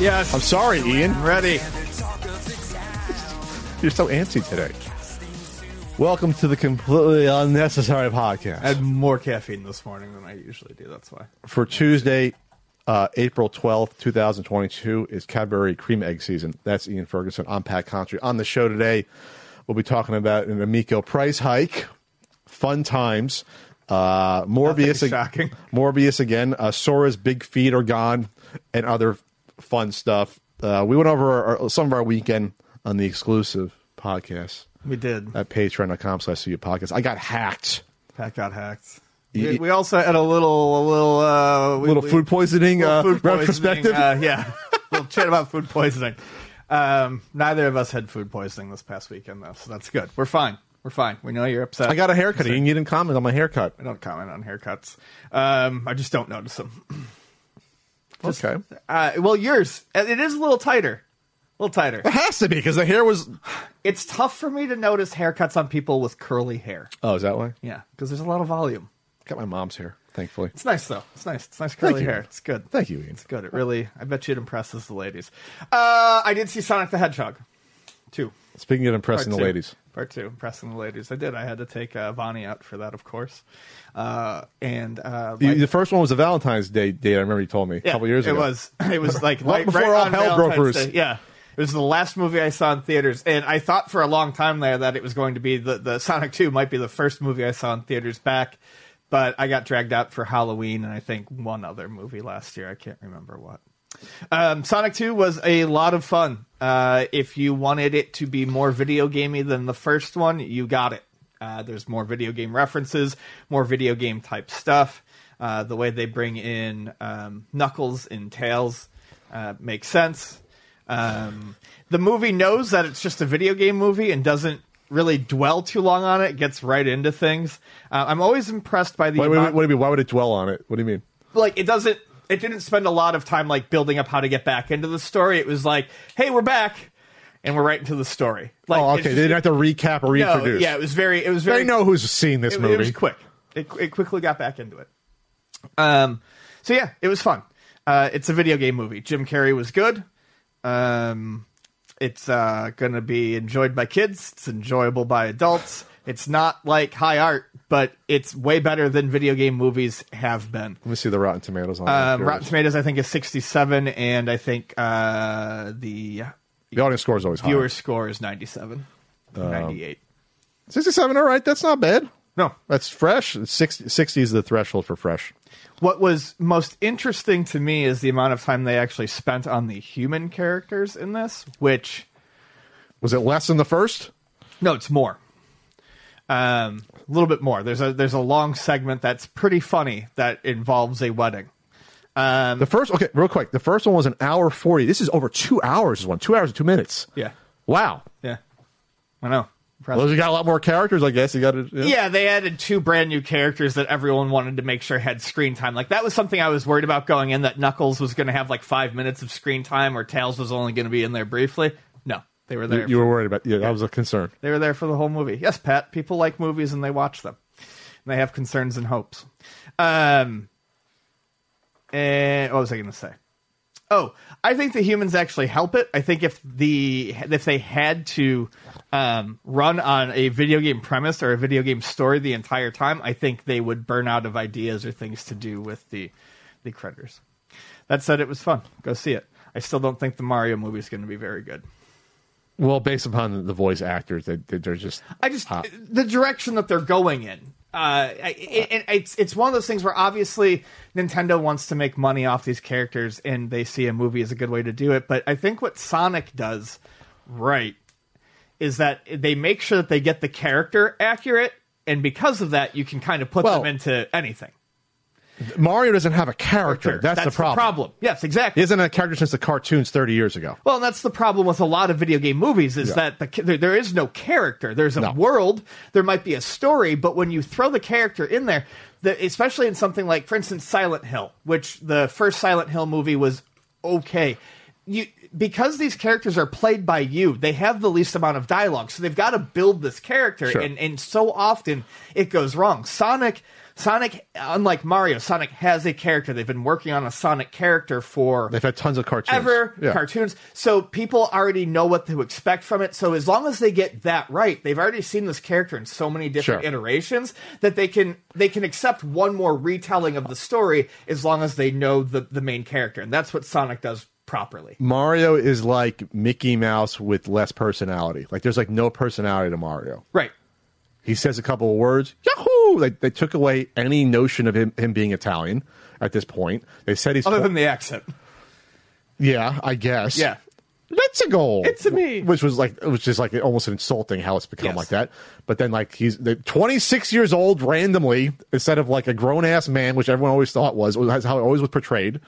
Yes. I'm sorry, Ian. ready. You're so antsy today. Welcome to the completely unnecessary podcast I had more caffeine this morning than I usually do. That's why. for Tuesday, uh, April 12th, 2022 is Cadbury cream egg season. That's Ian Ferguson. I'm Pat Contri. On the show today, we'll be talking about an Amico price hike, fun times, uh, Morbius, shocking. Morbius again, uh, Sora's big feet are gone, and other fun stuff. Uh, we went over our, some of our weekend on the exclusive podcast We did. at patreon.com slash podcast. I got hacked. Pat got hacked. We, we also had a little, a little, uh, we- little food poisoning little uh, food poisoning, retrospective. Uh, yeah, little chat about food poisoning. Um, neither of us had food poisoning this past weekend, though, so that's good. We're fine. We're fine. We know you're upset. I got a haircut. You didn't comment on my haircut. I don't comment on haircuts. Um, I just don't notice them. okay. Uh, well, yours, it is a little tighter. A little tighter. It has to be because the hair was. It's tough for me to notice haircuts on people with curly hair. Oh, is that why? Yeah, because there's a lot of volume. Got my mom's hair, thankfully. It's nice though. It's nice. It's nice curly hair. It's good. Thank you, Ian. It's good. It really. I bet you it impresses the ladies. Uh, I did see Sonic the Hedgehog, two. Speaking of impressing Part the two. ladies, Part two, impressing the ladies. I did. I had to take uh, Vonnie out for that, of course. Uh, and uh, You- like- the first one was a Valentine's Day date. I remember you told me a couple years it ago. was. It was like Right right, before right all on hell broke Valentine's loose. Day. Yeah. It was the last movie I saw in theaters, and I thought for a long time there that it was going to be the, the Sonic Two might be the first movie I saw in theaters back, but I got dragged out for Halloween and I think one other movie last year. I can't remember what. Um, Sonic 2 was a lot of fun. Uh, if you wanted it to be more video gamey than the first one, you got it. Uh, there's more video game references, more video game type stuff. Uh, the way they bring in um, Knuckles and Tails uh, makes sense. Um, the movie knows that it's just a video game movie and doesn't really dwell too long on it. Gets right into things. Uh, I'm always impressed by the Wait, wait, wait, what do you mean? Why would it dwell on it? What do you mean? like it doesn't it didn't spend a lot of time like building up how to get back into the story it was like hey we're back and we're right into the story like oh, okay. just- They didn't have to recap or no, reintroduce. yeah it was very it was very They know who's seen this it, movie. it was quick it, it quickly got back into it um so yeah it was fun uh it's a video game movie jim carrey was good um it's uh gonna be enjoyed by kids it's enjoyable by adults it's not like high art but it's way better than video game movies have been Let me see the Rotten Tomatoes on um, Rotten Tomatoes, I think, is 67, and I think uh, the The audience score is always viewer high. score is 97, Um, 98. 67, all right. That's not bad. No. That's fresh. 60, 60 is the threshold for fresh. What was most interesting to me is the amount of time they actually spent on the human characters in this, which, Was it less than the first? no, it's more. Um, a little bit more. There's a there's a long segment that's pretty funny that involves a wedding. Um, The first, okay, real quick. The first one was an hour 40. This is over two hours. This one, two hours and two minutes. yeah, Wow. yeah, I know. Well, you got a lot more characters, I guess. You got to. Yeah, they added two brand new characters that everyone wanted to make sure had screen time. Like that was something I was worried about going in that Knuckles was going to have like five minutes of screen time, or Tails was only going to be in there briefly. No, they were there. You, you were worried about. Yeah, that was a concern. they were there for the whole movie. Yes, Pat. People like movies and they watch them. And they have concerns and hopes. Um, and what was I going to say? Oh, I think the humans actually help it. I think if the if they had to um, run on a video game premise or a video game story the entire time, I think they would burn out of ideas or things to do with the the critters. That said, it was fun. Go see it. I still don't think the Mario movie is going to be very good. Well, based upon the voice actors, they, they, they're just. I just hot. the direction that they're going in. Uh, I- it, it, it's it's one of those things where obviously Nintendo wants to make money off these characters, and they see a movie as a good way to do it. But I think what Sonic does right is that they make sure that they get the character accurate, and because of that, you can kind of put Well- them into anything. Mario doesn't have a character. That's, the problem. problem Yes, exactly. He hasn't a character since the cartoons 30 years ago. Well, and that's the problem with a lot of video game movies is Yeah. that the, there, there is no character. There's a No. world, there might be a story, but when you throw the character in there, the, especially in something like, for instance, Silent Hill, which the first Silent Hill movie was okay. You because these characters are played by you, they have the least amount of dialogue, so they've got to build this character, Sure. and and so often it goes wrong. Sonic. Sonic, unlike Mario, Sonic has a character. They've been working on a Sonic character for They've had tons of cartoons. ever Yeah. cartoons. So people already know what to expect from it. So as long as they get that right, they've already seen this character in so many different Sure. iterations that they can they can accept one more retelling of the story as long as they know the the main character. And that's what Sonic does properly. Mario is like Mickey Mouse with less personality. Like there's like no personality to Mario. Right. He says a couple of words. Yahoo! Like they took away any notion of him him being Italian at this point. They said he's Other than the accent. yeah, I guess. Yeah. That's a goal. It's a me. Which was like, which is like almost insulting how it's become Yes. like that. But then like he's the 26 years old randomly instead of like a grown ass man, which everyone always thought was, was how it always was portrayed.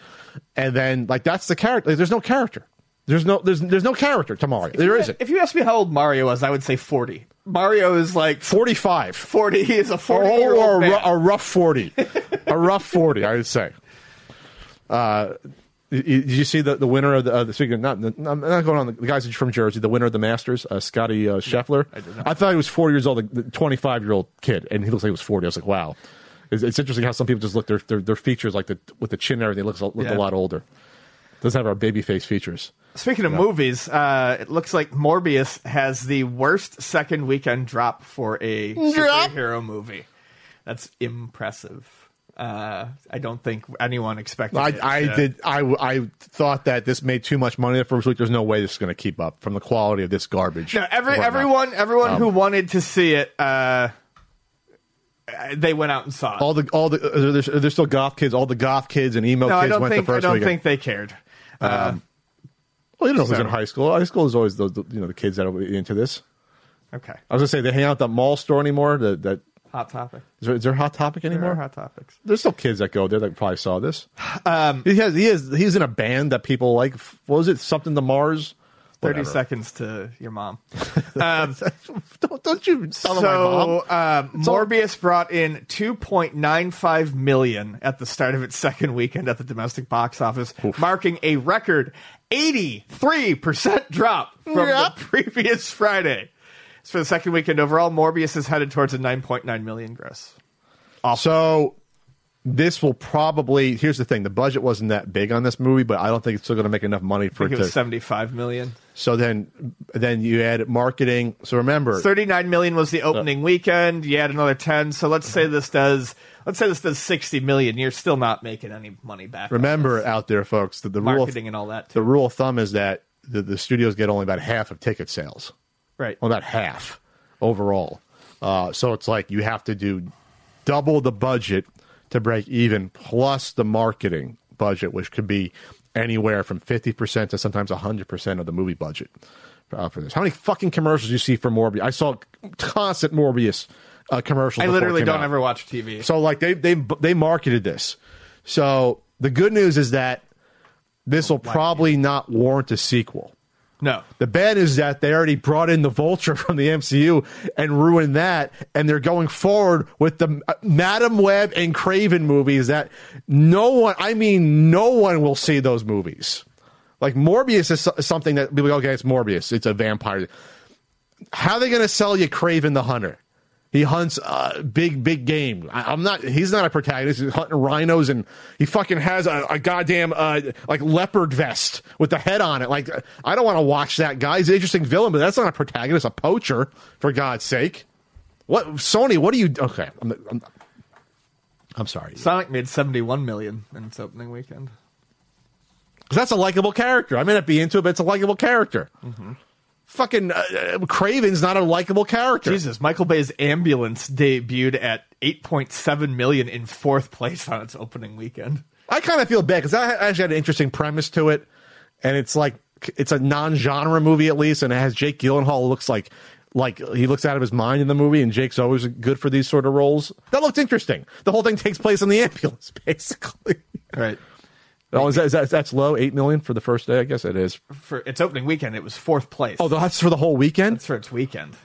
And then like that's the character. Like, there's no character. There's no there's there's no character to Mario. There isn't. If you ask me how old Mario was, I would say 40. Mario is like 45. 40. He is a 40 or, or a, ru- a rough 40 a rough 40 i would say uh did you see the, the winner of the, uh, the speaking of not, I'm not going on the, the guys from Jersey, the winner of the Masters, uh, Scotty uh, Scheffler. I, did not. thought he was 40 years old, the 25 year old kid, and he looks like he was 40. I was like, wow. It's, it's interesting how some people just look their their, their features like the with the chin and everything looks look Yeah. a lot older. Doesn't have our baby face features. Speaking of movies, uh, it looks like Morbius has the worst second weekend drop for a Drop? superhero movie. That's impressive. Uh, I don't think anyone expected. I, it I to- did. I, I thought that this made too much money the first week. There's no way this is going to keep up from the quality of this garbage. No, every everyone everyone Um, who wanted to see it, uh, they went out and saw it. all the all the uh, there's, there's still goth kids. All the goth kids and emo no, I kids don't went think the I don't weekend. think they cared. Uh, well, you know who's so- in high school. High school is always those you know the kids that are into this. okay, I was gonna say they hang out at the mall store anymore. That that hot topic. is there, is there hot topic There anymore? are hot topics. There's still kids that go there that probably saw this. Um, he has he is he's in a band that people like. What was it? Something to Mars. Thirty Whatever. seconds to your mom. don't, don't you tell my mom. So uh, Morbius brought in 2.95 million at the start of its second weekend at the domestic box office, marking a record 83% drop from Yep. the previous Friday. So for the second weekend overall, Morbius is headed towards a 9.9 million gross. So this will probably. Here's the thing: the budget wasn't that big on this movie, but I don't think it's still going to make enough money I for think it it to. 75 million. So then, then you add marketing. So remember, 39 million was the opening weekend. You add another 10. So let's say this does let's say this does 60 million. You're still not making any money back. remember out there, folks, that the rule of, marketing and all that. Too. the rule of thumb is that the, the studios get only about half of ticket sales. Right. Well, about half overall. Uh, so it's like you have to do double the budget to break even, plus the marketing budget, which could be anywhere from fifty percent to sometimes hundred percent of the movie budget uh, for this. How many fucking commercials do you see for Morbius? I saw constant Morbius uh, commercials. I literally don't out. ever watch TV. So like they they they marketed this. So the good news is that this will probably not warrant a sequel. No. The bad is that they already brought in the Vulture from the MCU and ruined that, and they're going forward with the uh, Madame Web and Kraven movies that no one, I mean, no one will see those movies. Like Morbius is so- something that people go, okay, it's Morbius, it's a vampire. How are they going to sell you Kraven the Hunter? He hunts uh, big, big game. I, I'm not. He's not a protagonist. He's hunting rhinos, and he fucking has a, a goddamn uh, like leopard vest with the head on it. Like I don't want to watch that guy. He's an interesting villain, but that's not a protagonist. A poacher, for God's sake. What Sony? What are you? Okay, I'm, I'm, I'm sorry. Sonic made 71 million in its opening weekend. Because that's a likable character. I may not be into it, but it's a likable character. Fucking uh, uh, Kraven's not a likable character. Jesus, Michael Bay's Ambulance debuted at 8.7 million in fourth place on its opening weekend. I kind of feel bad because I actually had an interesting premise to it, and it's like it's a non-genre movie at least, and it has Jake Gyllenhaal looks like like he looks out of his mind in the movie, and Jake's always good for these sort of roles. That looked interesting. The whole thing takes place in the ambulance, basically. Right. Oh, is that, is that that's low? Eight million for the first day? I guess it is. For its opening weekend, it was fourth place. Oh, that's for the whole weekend. that's for its weekend.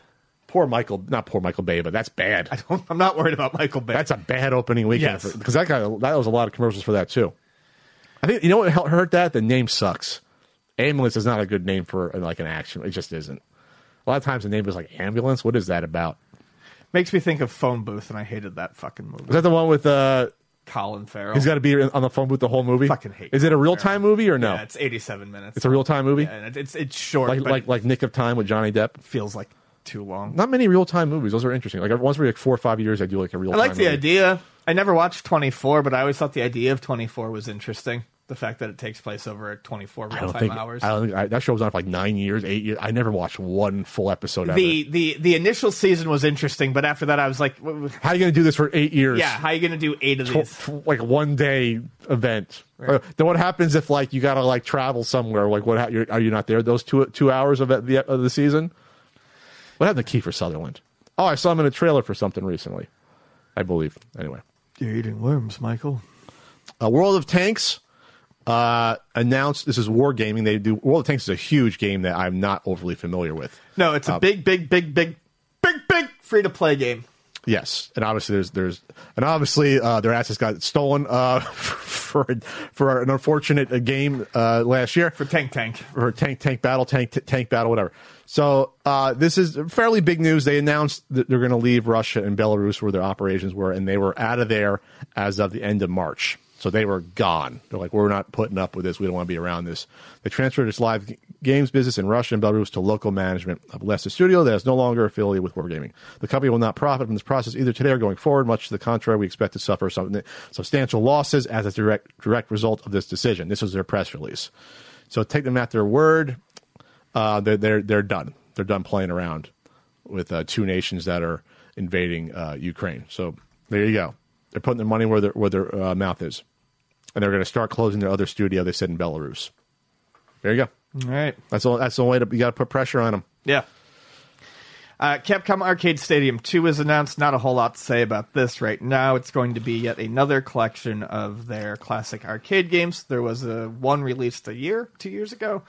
Poor Michael, not poor Michael Bay, but that's bad. I don't, I'm not worried about Michael Bay. That's a bad opening weekend Yes. because that guy that was a lot of commercials for that too. I think you know what hel- hurt that the name sucks. Ambulance is not a good name for uh, like an action. It just isn't. A lot of times the name is like ambulance. What is that about? Makes me think of Phone Booth, and I hated that fucking movie. Is that the one with uh? Colin Farrell. He's got to be on the phone booth the whole movie. Fucking hate Is it a real time movie or no? Yeah, it's 87 minutes. it's a real time movie, Yeah, and it's it's short, like but like like Nick of Time with Johnny Depp. feels like too long. Not many real time movies. Those are interesting. Like once every like four or five years, I do like a real. I like the idea. I never watched 24, but I always thought the idea of 24 was interesting. The fact that it takes place over 24 I real time hours. I don't think I, that show was on for like nine years, eight years. I never watched one full episode. ever. the the the initial season was interesting, but after that, I was like, w- w- How are you going to do this for eight years? yeah, how are you going to do eight of Tw- these? tw- like one day event. Uh, then what happens if like you got to like travel somewhere? Like what? ha- You're, are you not there those two two hours of the of the season? What happened to Kiefer Sutherland? Oh, I saw him in a trailer for something recently, I believe. Anyway, You're eating worms, Michael. A World of Tanks uh, announced this is Wargaming. They do World of Tanks is a huge game that I'm not overly familiar with. No, it's a big, big, big, big, big, big free to play game. Yes, and obviously there's there's and obviously uh, their assets got stolen uh, for for an unfortunate uh, game uh, last year For Tank Tank. for tank tank battle tank t- tank battle whatever. So uh, this is fairly big news. They announced that they're going to leave Russia and Belarus where their operations were, and they were out of there as of the end of March. So they were gone. They're like, we're not putting up with this. We don't want to be around this. They transferred its live games business in Russia and Belarus to local management of Lesta Studio that is no longer affiliated with Wargaming. The company will not profit from this process either today or going forward. Much to the contrary, we expect to suffer some substantial losses as a direct direct result of this decision. This was their press release. So take them at their word. Uh, they're they're they're done. They're done playing around with uh, two nations that are invading uh, Ukraine. So there you go. They're putting their money where their where their uh, mouth is, and they're going to start closing their other studio. They said in Belarus. There you go. All right. That's all. That's the way to. You got to put pressure on them. Yeah. Uh, Capcom Arcade Stadium 2 is announced. Not a whole lot to say about this right now. It's going to be yet another collection of their classic arcade games. There was a one released a year, two years ago,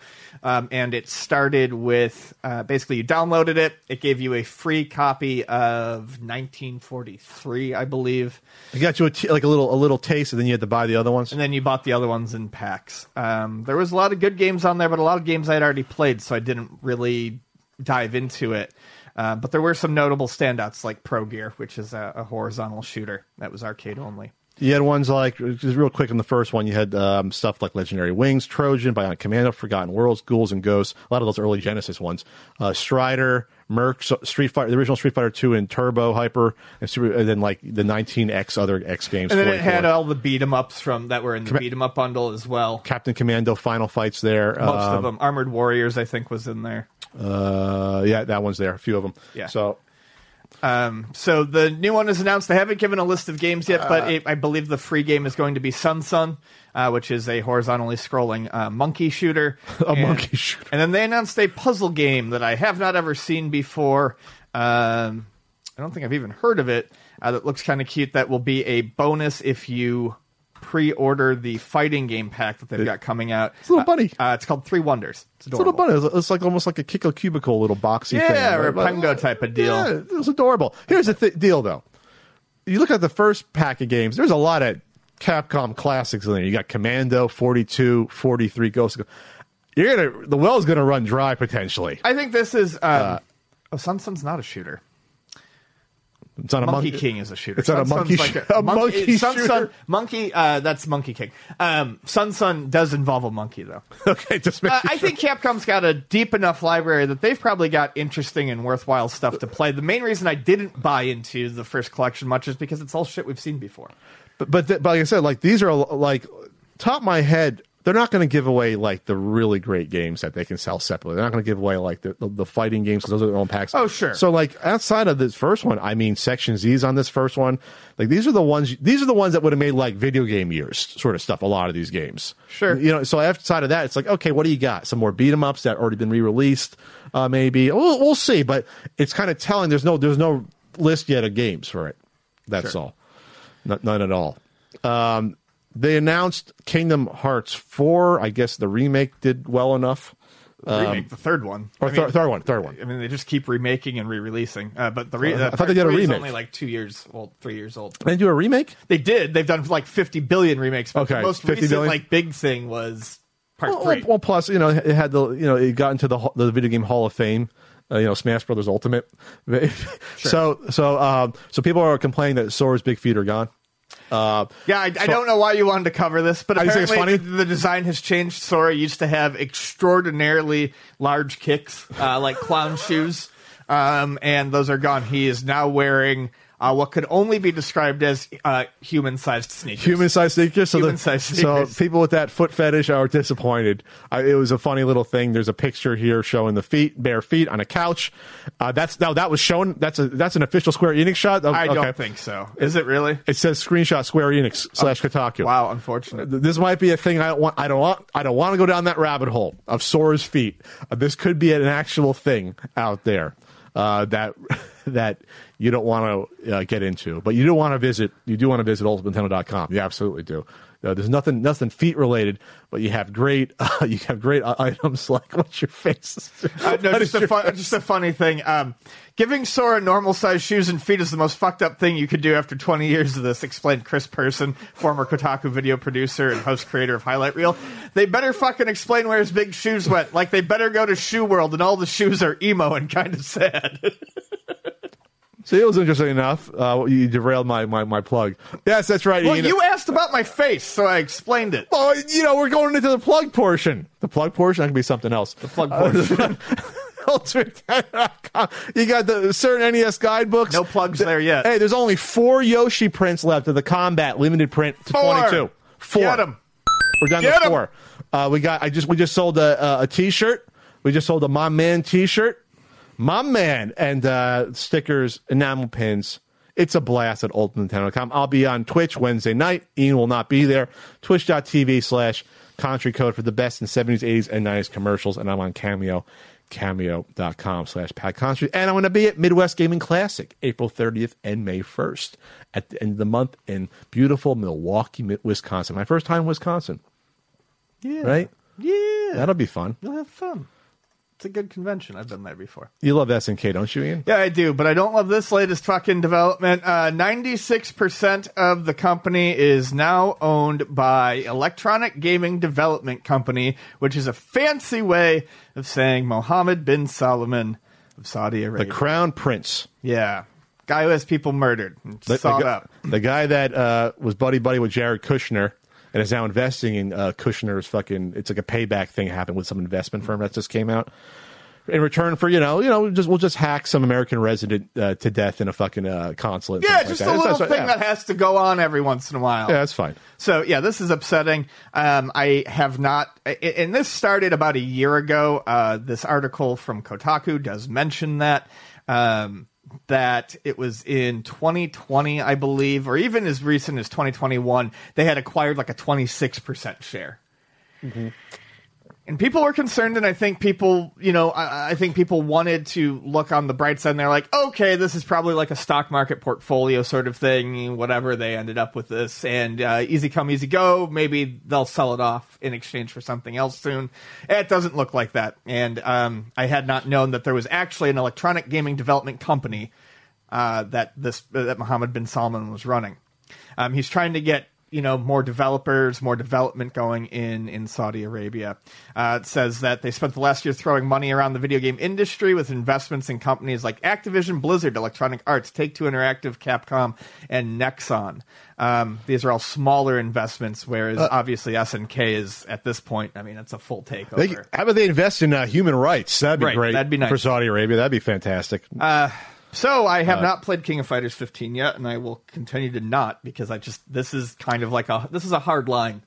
um, and it started with uh, basically you downloaded it. It gave you a free copy of 1943, I believe, They got you a t- like a little a little taste, and then you had to buy the other ones. and then you bought the other ones in packs. Um, there was a lot of good games on there, but a lot of games I had already played, so I didn't really dive into it. Uh, but there were some notable standouts like Progear, which is a, a horizontal shooter that was arcade only. You had ones like just real quick in the first one. You had um, stuff like Legendary Wings, Trojan, Bionic Commando, Forgotten Worlds, Ghouls and Ghosts. A lot of those early Genesis ones. Uh, Strider, Merc, Street Fighter, the original Street Fighter Two, and Turbo Hyper, and, Super, and then like the 19X other X games. And then it had all the beat 'em ups from that were in the beat 'em up bundle as well. Captain Commando Final Fights there. Most Um, of them, Armored Warriors, I think, was in there. Uh, yeah, that one's there. A few of them. Yeah. So Um, so the new one is announced. They haven't given a list of games yet, but it, I believe the free game is going to be SonSon, uh, which is a horizontally scrolling uh, monkey shooter. A And- monkey shooter. And then they announced a puzzle game that I have not ever seen before. Um, I don't think I've even heard of it. Uh, that looks kind of cute. That will be a bonus if you pre-order the fighting game pack that they've got coming out. It's a little bunny. Uh, it's called Three Wonders. It's it's a little bunny. It's, it's like almost like a Kiko Cubicle little boxy thing. Yeah, or a type of deal. Yeah, it was adorable. Here's the th- deal, though. You look at the first pack of games. There's a lot of Capcom classics in there. You got Commando, 42, 43, Ghost. You're gonna the well's gonna run dry potentially. I think this is. Um, Uh, oh, SonSon's not a shooter. It's not a Monkey monkey King is a shooter. It's not a Sun monkey Sun's sh- a monkey Sun shooter? Sun, monkey. Uh, that's Monkey King. Um, SonSon does involve a monkey though. Okay, just make Uh, sure. I think Capcom's got a deep enough library that they've probably got interesting and worthwhile stuff to play. The main reason I didn't buy into the first collection much is because it's all shit we've seen before. But but, but like I said, like these are like top of my head. They're not going to give away like the really great games that they can sell separately. They're not going to give away like the, the, the fighting games because those are their own packs. Oh, sure. So like outside of this first one, I mean, Section Z's on this first one. Like these are the ones. These are the ones that would have made like video game years sort of stuff. A lot of these games. Sure. You know. So outside of that, it's like okay, what do you got? Some more beat 'em ups that already been re released. Uh, maybe we'll, we'll see. But it's kind of telling. There's no there's no list yet of games for it. That's Sure. all. Not, none at all. Um, they announced Kingdom Hearts 4. I guess the remake did well enough. remake the third one. Um, Or I mean, third one, third one. I mean, they just keep remaking and re-releasing. Uh, but the re- I uh, thought they did a part three is remake. only like two years old, three years old. They do a remake? They did. They've done like 50 billion remakes. But Okay, the most 50 recent billion? like big thing was part Well, three. well, plus, you know, it had the, you know, it got into the, the video game Hall of Fame. Uh, you know, Smash Brothers Ultimate. So, so, um, so people are complaining that Sora's big feet are gone. Uh, Yeah, I, I don't know why you wanted to cover this, but I think it's apparently funny. the, the design has changed. Sora used to have extraordinarily large kicks, uh, like clown shoes, um, and those are gone. He is now wearing uh, what could only be described as uh, human-sized sneakers. human sized sneakers. So, Human-sized so sneakers. people with that foot fetish are disappointed. I, it was a funny little thing. There's a picture here showing the feet, bare feet on a couch. Uh, that's now that was shown. That's a that's an official Square Enix shot. Oh, I okay. don't think so. Is it really? It says screenshot Square Enix slash Kotaku. Wow, unfortunate. This might be a thing. I don't want. I don't want. I don't want to go down that rabbit hole of Sora's feet. Uh, this could be an actual thing out there uh, that that you don't want to uh, get into, but you do want to visit. You do want to visit ultimatenintendo.com. You absolutely do. Uh, there's nothing nothing feet related, but you have great uh, you have great uh, items like what's your face? Uh, no, just is a fun, face? just a funny thing. Um, giving Sora normal sized shoes and feet is the most fucked up thing you could do after 20 years of this. Explained Chris Person, former Kotaku video producer and host creator of Highlight Reel. They better fucking explain where his big shoes went. Like they better go to Shoe World and all the shoes are emo and kind of sad. See, it was interesting enough. Uh, you derailed my, my, my plug. Yes, that's right. well, Ian. you asked about my face, so I explained it. Well, you know, we're going into the plug portion. The plug portion, that could be something else. The plug portion. UltimateNintendo.com. You got the certain NES guidebooks. No plugs there yet. Hey, there's only four Yoshi prints left of the combat limited print to Four. 22. Four. Get 'em. We're down Get to 'em. four. Uh, we got. I just we just sold a, a, a T-shirt. We just sold a my man T-shirt. My man and uh, stickers, enamel pins. It's a blast at ultimatenintendo.com. I'll be on Twitch Wednesday night. Ian will not be there. Twitch.tv slash country code for the best in 70s, 80s, and 90s commercials. And I'm on Cameo, cameo.com slash Pat Contri. And I'm going to be at Midwest Gaming Classic April 30th and May 1st at the end of the month in beautiful Milwaukee, Wisconsin. My first time in Wisconsin, Yeah. right? Yeah. That'll be fun. You'll have fun. It's a good convention. I've been there before. You love SNK, don't you, Ian? Yeah, I do, but I don't love this latest fucking development. Uh, 96% of the company is now owned by Electronic Gaming Development Company, which is a fancy way of saying Mohammed bin Salman of Saudi Arabia, The Crown Prince. yeah. Guy who has people murdered. and The, the up. the guy that uh, was buddy buddy with Jared Kushner and is now investing in uh, Kushner's fucking. It's like a payback thing happened with some investment firm that just came out. In return for you know you know just we'll just hack some American resident uh, to death in a fucking uh, consulate. Yeah, just like a that. little That's- thing yeah. that has to go on every once in a while. yeah, that's fine. So yeah, this is upsetting. Um, I have not, and this started about a year ago. Uh, this article from Kotaku does mention that um, that it was in 2020, I believe, or even as recent as 2021, they had acquired like a 26 percent share. Mm-hmm. And people were concerned, and I think people, you know, I, I think people wanted to look on the bright side. and They're like, okay, this is probably like a stock market portfolio sort of thing. Whatever they ended up with this, and uh, easy come, easy go. Maybe they'll sell it off in exchange for something else soon. It doesn't look like that, and um, I had not known that there was actually an electronic gaming development company uh, that this that Mohammed bin Salman was running. Um, he's trying to get you know more developers, more development going in in Saudi Arabia. Uh, it says that they spent the last year throwing money around the video game industry with investments in companies like Activision, Blizzard, Electronic Arts, Take Two Interactive, Capcom, and Nexon. Um, these are all smaller investments, whereas obviously SNK is at this point. I mean, it's a full takeover. They, how about they invest in uh, human rights? That'd be Right, great. that'd be nice. for Saudi Arabia. That'd be fantastic. So I have not played King of Fighters 15 yet, and I will continue to not because I just this is kind of like a this is a hard line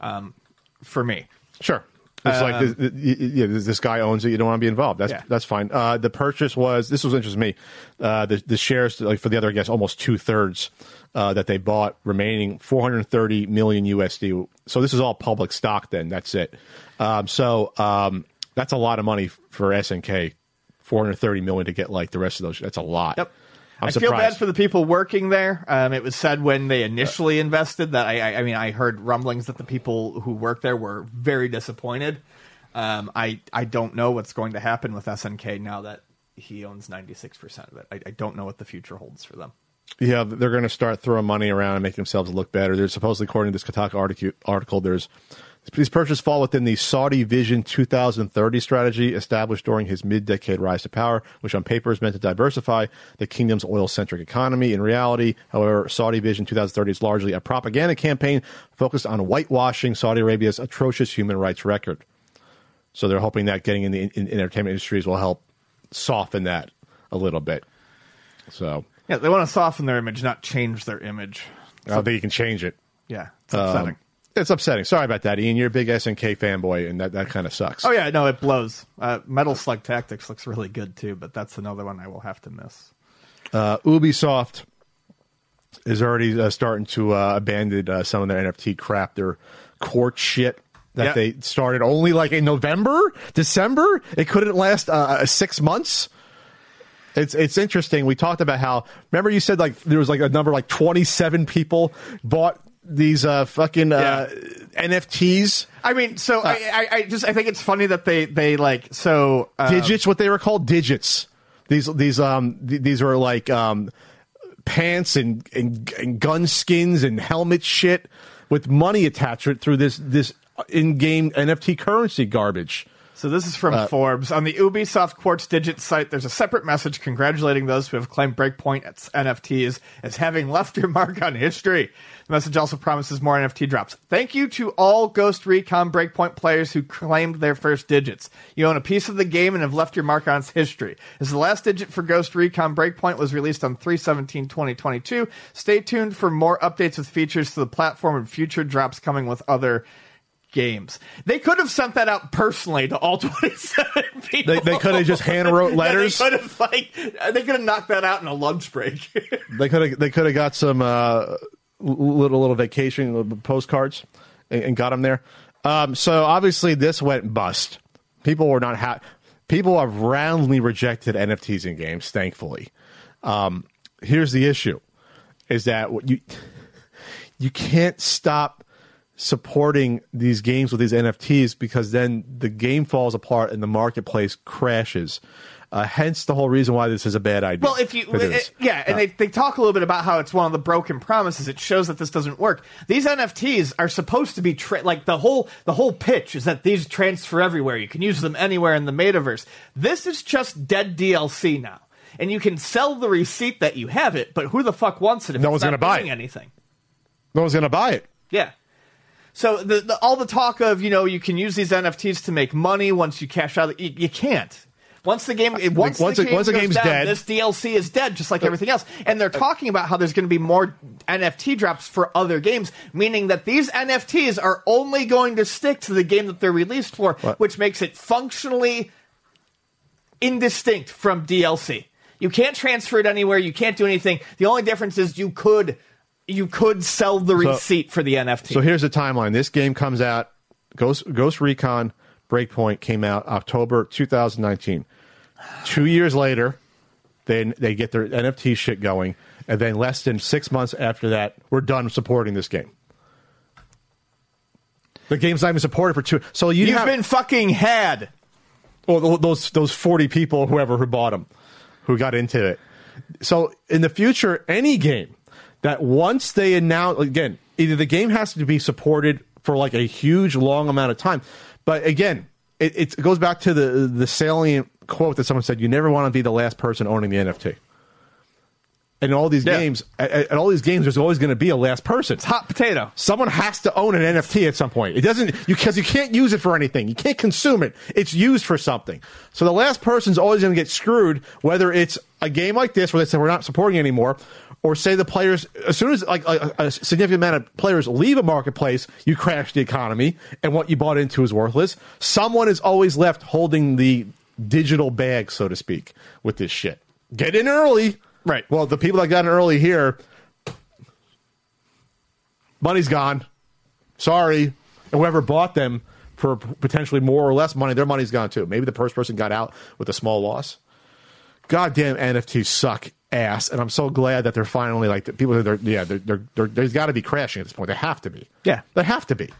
um, for me. Sure. It's like this, th- y- y- yeah, this this guy owns it. You don't want to be involved. That's Yeah. that's fine. Uh, the purchase was this was interesting to me. Uh, the the shares like for the other, I guess almost two thirds uh, that they bought, remaining 430 million USD. So this is all public stock. Then that's it. Um, so um, that's a lot of money for SNK. 430 million to get like the rest of those. That's a lot. Yep. I'm I feel bad for the people working there. Um, it was said when they initially invested that I, I, I mean, I heard rumblings that the people who work there were very disappointed. Um, I, I don't know what's going to happen with SNK now that he owns 96% of it. I, I don't know what the future holds for them. Yeah, they're going to start throwing money around and make themselves look better. They're supposedly, according to this Kotaku article, article there's these purchases fall within the Saudi Vision 2030 strategy established during his mid-decade rise to power, which on paper is meant to diversify the kingdom's oil-centric economy. In reality, however, Saudi Vision 2030 is largely a propaganda campaign focused on whitewashing Saudi Arabia's atrocious human rights record. So they're hoping that getting in the in, in entertainment industries will help soften that a little bit. So Yeah, they want to soften their image, not change their image. I don't think you can change it. Yeah, it's upsetting. Um, it's upsetting. Sorry about that, Ian. You're a big SNK fanboy, and that, that kind of sucks. oh yeah, no, it blows. Uh, Metal Slug Tactics looks really good too, but that's another one I will have to miss. Uh, Ubisoft is already uh, starting to uh, abandon uh, some of their NFT crap. Their Quartz shit that Yeah. they started only like in November, December. It couldn't last uh, six months. It's it's interesting. We talked about how remember you said like there was like a number like twenty seven people bought these uh, fucking uh, NFTs. I mean, so I, I, I just I think it's funny that they they like so uh, digits what they were called digits. These these um th- these were like um pants and, and and gun skins and helmet shit with money attached through this this in-game nft currency garbage So this is from uh, Forbes. On the Ubisoft Quartz Digit site, there's a separate message congratulating those who have claimed Breakpoint NFTs as having left your mark on history. The message also promises more NFT drops. Thank you to all Ghost Recon Breakpoint players who claimed their first digits. You own a piece of the game and have left your mark on its history. As the last digit for Ghost Recon Breakpoint was released on 3-17-2022, stay tuned for more updates with features to the platform and future drops coming with other games. They could have sent that out personally to all 27 people. they, they could have just hand wrote Yeah, letters they could have like they could have knocked that out in a lunch break. they could have they could have got some uh little little vacation little postcards and, and got them there um so obviously this went bust people were not happy people have roundly rejected nfts in games thankfully um here's the issue is that what you you can't stop supporting these games with these NFTs because then the game falls apart and the marketplace crashes. Uh, hence the whole reason why this is a bad idea. well, if you to it- yeah, and they they talk a little bit about how it's one of the broken promises. It shows that this doesn't work. These NFTs are supposed to be tra- like the whole the whole pitch is that these transfer everywhere. You can use them anywhere in the metaverse. This is just dead DLC now. And you can sell the receipt that you have it, but who the fuck wants it if No it's one's not gonna buy it. anything? no one's going to buy it. Yeah. So the, the all the talk of you know you can use these NFTs to make money once you cash out, you, you can't. Once the game, uh, once, once the game once the game's down, dead- this DLC is dead, just like uh, everything else. And they're uh, talking about how there's going to be more NFT drops for other games, meaning that these NFTs are only going to stick to the game that they're released for, What? which makes it functionally indistinct from DLC. You can't transfer it anywhere. You can't do anything. The only difference is you could you could sell the receipt for the NFT. So here's the timeline. This game comes out. Ghost Ghost Recon Breakpoint came out October 2019. Two years later, then they get their NFT shit going, and then less than six months after that, we're done supporting this game. The game's not even supported for two. So you You've have, been fucking had. well, those those forty people, whoever who bought them, who got into it. So in the future, any game that once they announce again, either the game has to be supported for like a huge long amount of time, but again, it, it goes back to the the salient quote that someone said: "You never want to be the last person owning the NFT." And in all these Yeah. games, at, at all these games, there's always going to be a last person. It's hot potato. Someone has to own an NFT at some point. It doesn't you because you can't use it for anything. You can't consume it. It's used for something. So the last person's always going to get screwed, whether it's a game like this where they say we're not supporting anymore, or say the players as soon as like a, a significant amount of players leave a marketplace, you crash the economy, and what you bought into is worthless. Someone is always left holding the digital bag, so to speak, with this shit. Get in early, Right. Well, the people that got in early here, money's gone. Sorry, and whoever bought them for potentially more or less money, their money's gone too. Maybe the first person got out with a small loss. Goddamn NFTs suck ass, and I'm so glad that they're finally like the people. They're yeah, they're, they're, they're, there's got to be crashing at this point. They have to be. Yeah. they have to be.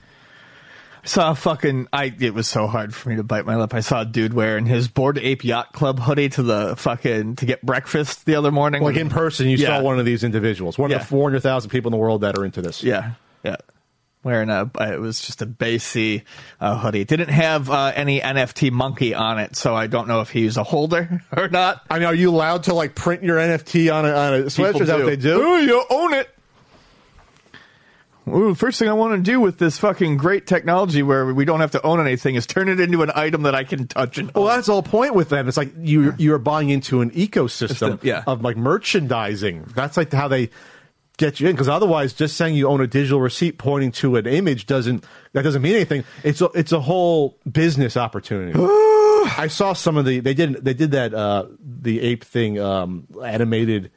I saw a fucking. I it was so hard for me to bite my lip. I saw a dude wearing his Bored Ape Yacht Club hoodie to the fucking to get breakfast the other morning. Like in person, you Yeah. saw one of these individuals, one Yeah. of the 400,000 people in the world that are into this. Yeah, yeah. Wearing a, it was just a Basie uh, hoodie. It didn't have uh, any NFT monkey on it, so I don't know if he's a holder or not. I mean, are you allowed to like print your NFT on a, on a sweatshirt? Is that what they do? Ooh, you own it. Ooh, first thing I want to do with this fucking great technology where we don't have to own anything is turn it into an item that I can touch and Well, that's the whole point with them. It's like you you're buying into an ecosystem System, yeah. of like merchandising. That's like how they get you in. Because otherwise, just saying you own a digital receipt pointing to an image doesn't that doesn't mean anything. It's a, it's a whole business opportunity. I saw some of the they did they did that uh, the ape thing um, animated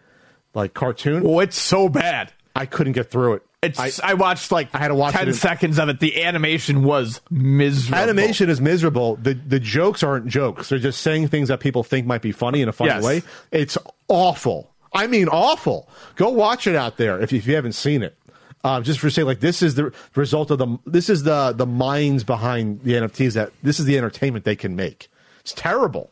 like cartoon. Oh, it's so bad. I couldn't get through it. It's. I, watched like I had to watch ten it in- seconds of it. The animation was miserable. Animation is miserable. The the jokes aren't jokes. They're just saying things that people think might be funny in a funny Yes. way. It's awful. I mean, awful. Go watch it out there if you, if you haven't seen it. Um, just for say, like this is the result of the this is the the minds behind the NFTs that this is the entertainment they can make. It's terrible.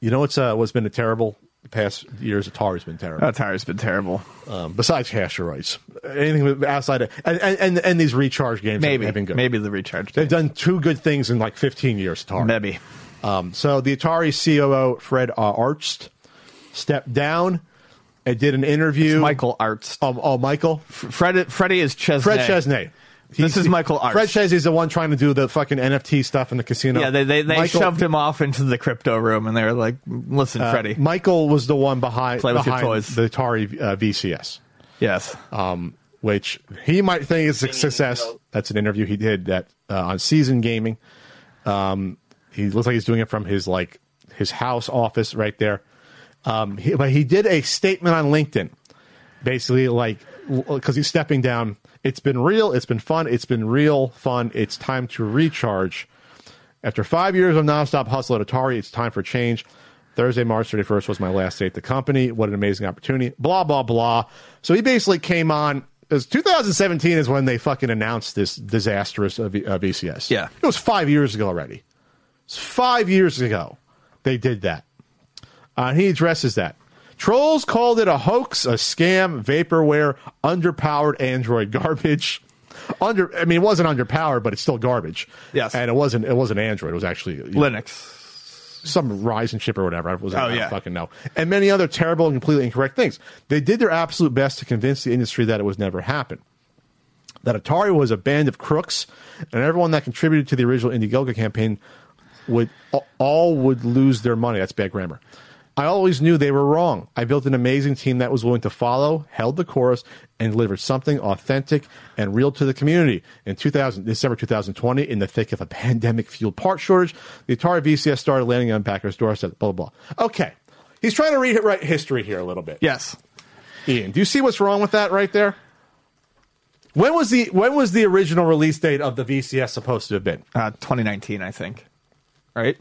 You know what's uh, what's been a terrible the past years? Atari's been terrible. Atari's been terrible. Um, besides cash anything outside of and, and and these recharge games Maybe. have been good. Maybe the recharge. They've done two good things in like 15 years. Atari. Maybe. Um, so the Atari COO Fred uh, Arzt stepped down and did an interview. Michael Arzt. Um, oh, Michael. Fred. Freddie is Chesnais. Fred Chesnais. This is Michael Arzt. Fred Chesnais's the one trying to do the fucking NFT stuff in the casino. Yeah, they they, they Michael, shoved him off into the crypto room, and they were like, "Listen, uh, Freddie." Michael was the one behind, Play with your behind toys. the Atari uh, VCS. yes. um, which he might think is a success. That's an interview he did that uh, on Season Gaming. Um, he looks like he's doing it from his like his house office right there. Um, he, but he did a statement on LinkedIn, basically like because he's stepping down. It's been real. It's been fun. It's been real fun. It's time to recharge. After five years of nonstop hustle at Atari, it's time for change. Thursday, March 31st was my last day at the company. What an amazing opportunity. Blah, blah, blah. So he basically came on. Because 2017 is when they fucking announced this disastrous V- uh, VCS. Yeah. It was five years ago already. It's five years ago they did that. Uh, he addresses that. Trolls called it a hoax, a scam, vaporware, underpowered Android garbage. Under, I mean, it wasn't underpowered, but it's still garbage. Yes. and it wasn't. It wasn't Android. It was actually Linux. some Ryzen chip or whatever. I was Oh, I yeah. fucking know. And many other terrible and completely incorrect things. They did their absolute best to convince the industry that it was never happened. That Atari was a band of crooks, and everyone that contributed to the original Indiegogo campaign would all would lose their money. That's bad grammar. I always knew they were wrong. I built an amazing team that was willing to follow, held the chorus, and delivered something authentic and real to the community. In 2000, December 2020, in the thick of a pandemic-fueled part shortage, the Atari VCS started landing on Packers' doorstep. Blah blah blah. Okay, he's trying to rewrite history here a little bit. Yes. Ian, do you see what's wrong with that right there? When was the when was the original release date of the VCS supposed to have been? Uh, 2019, I think. Right.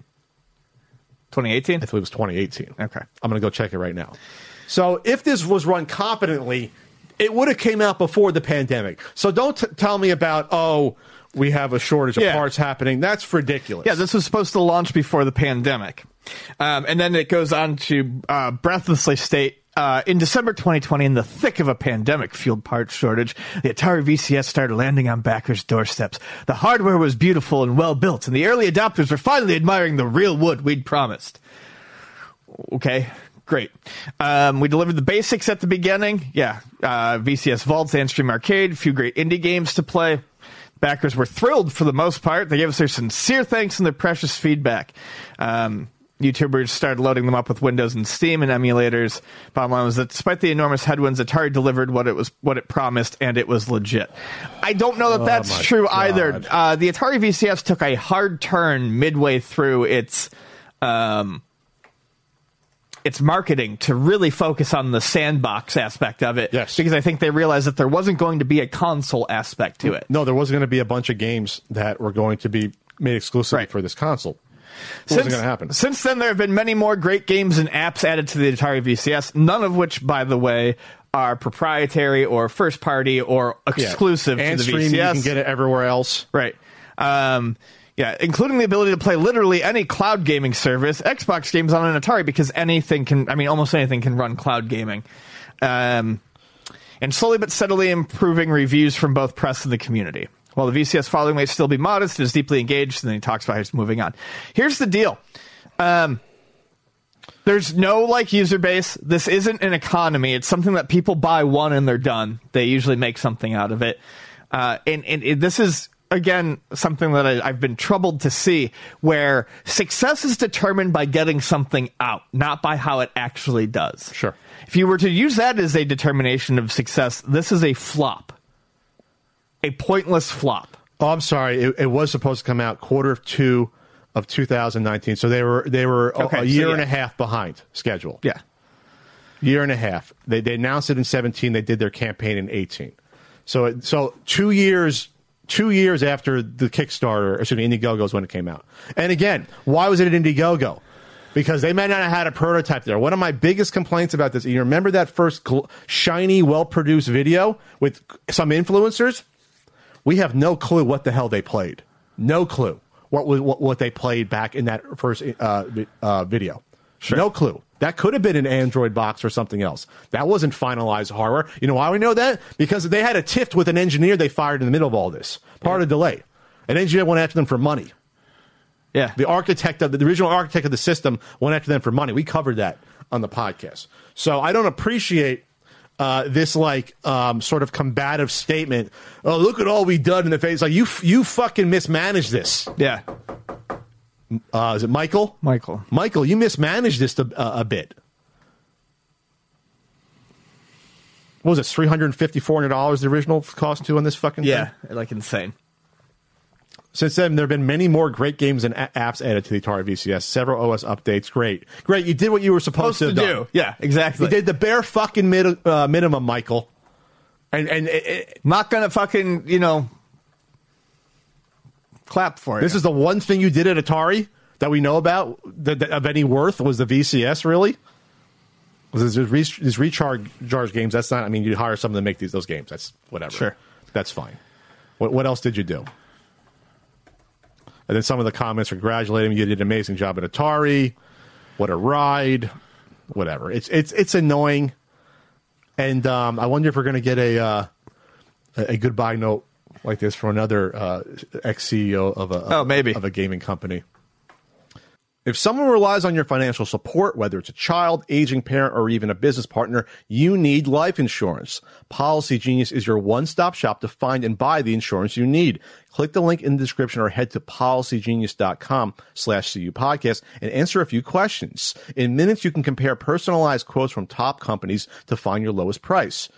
2018. I believe it was 2018. Okay. I'm going to go check it right now. So if this was run competently, it would have came out before the pandemic. So don't t- tell me about oh we have a shortage of Yeah. parts happening. That's ridiculous. Yeah, this was supposed to launch before the pandemic. Um, and then it goes on to uh, breathlessly state Uh, in December 2020, in the thick of a pandemic fueled parts shortage, the Atari VCS started landing on backers' doorsteps. The hardware was beautiful and well built, and the early adopters were finally admiring the real wood we'd promised. Okay, great. Um, we delivered the basics at the beginning. Yeah, uh, VCS Vault, Antstream Arcade, a few great indie games to play. Backers were thrilled for the most part. They gave us their sincere thanks and their precious feedback. Um, YouTubers started loading them up with Windows and Steam and emulators. Bottom line was that despite the enormous headwinds, Atari delivered what it was, what it promised, and it was legit. I don't know that that's my true God. either. Uh, the Atari VCS took a hard turn midway through its um, its marketing to really focus on the sandbox aspect of it. Yes. because I think they realized that there wasn't going to be a console aspect to it. No, there wasn't going to be a bunch of games that were going to be made exclusively Right. for this console. What was going to happen? Since then, there have been many more great games and apps added to the Atari VCS, none of which, by the way, are proprietary or first party or exclusive and to the stream, VCS. you can get it everywhere else. Right. Um, yeah, including the ability to play literally any cloud gaming service, Xbox games on an Atari, because anything can, I mean, almost anything can run cloud gaming. Um, and slowly but steadily improving reviews from both press and the community. While the VCS following may still be modest, it is deeply engaged, and then he talks about he's moving on. Here's the deal. Um, there's no like user base. This isn't an economy. It's something that people buy one and they're done. They usually make something out of it. Uh, and, and it, this is again something that I, I've been troubled to see, where success is determined by getting something out, not by how it actually does. Sure. If you were to use that as a determination of success, this is a flop, a pointless flop. Oh, I'm sorry. It, it was supposed to come out quarter of two of 2019, so they were they were a- Okay, a so year yeah. and a half behind schedule. Yeah. year and a half. They they announced it in 17. They did their campaign in 18. So it, so two years two years after the Kickstarter, excuse me, Indiegogo is when it came out. And again, why was it at Indiegogo? Because they might not have had a prototype there. One of my biggest complaints about this, you remember that first gl- shiny, well produced video with some influencers? We have no clue what the hell they played. No clue what what, what they played back in that first uh, uh, video. No clue. That could have been an Android box or something else. That wasn't finalized hardware. You know why we know that? Because they had a tiff with an engineer they fired in the middle of all this. Part of the delay. An engineer went after them for money. Yeah. The architect of the, the original architect of the system went after them for money. We covered that on the podcast. So I don't appreciate uh, this like um, sort of combative statement. Oh, look at all we done in the face. Like you, you fucking mismanaged this. yeah. Uh, is it Michael? Michael. Michael, you mismanaged this a, bit. What was it? Three hundred and fifty, four hundred dollars. The original cost to on this fucking thing? Yeah. Like insane. Since then, there have been many more great games and a- apps added to the Atari VCS. Several OS updates. Great, great. You did what you were supposed, Supposed to to, do. Yeah, exactly. You did the bare fucking mid, uh, minimum, Michael. And and it, it, Not gonna fucking, you know, clap for it. this is the one thing you did at Atari that we know about that, that of any worth was the VCS. Really, was this, re- these recharge charge games? That's not. I mean, you hire someone to make these those games. That's whatever. Sure. that's fine. What what else did you do? And then some of the comments congratulating you. You did an amazing job at Atari. What a ride. Whatever. It's it's it's annoying. And um, I wonder if we're going to get a uh, a goodbye note like this from another uh, ex CEO of a of, Oh, maybe. of a gaming company. If someone relies on your financial support, whether it's a child, aging parent, or even a business partner, you need life insurance. Policy Genius is your one-stop shop to find and buy the insurance you need. Click the link in the description or head to policygenius.com slash CU podcast and answer a few questions. In minutes, you can compare personalized quotes from top companies to find your lowest price.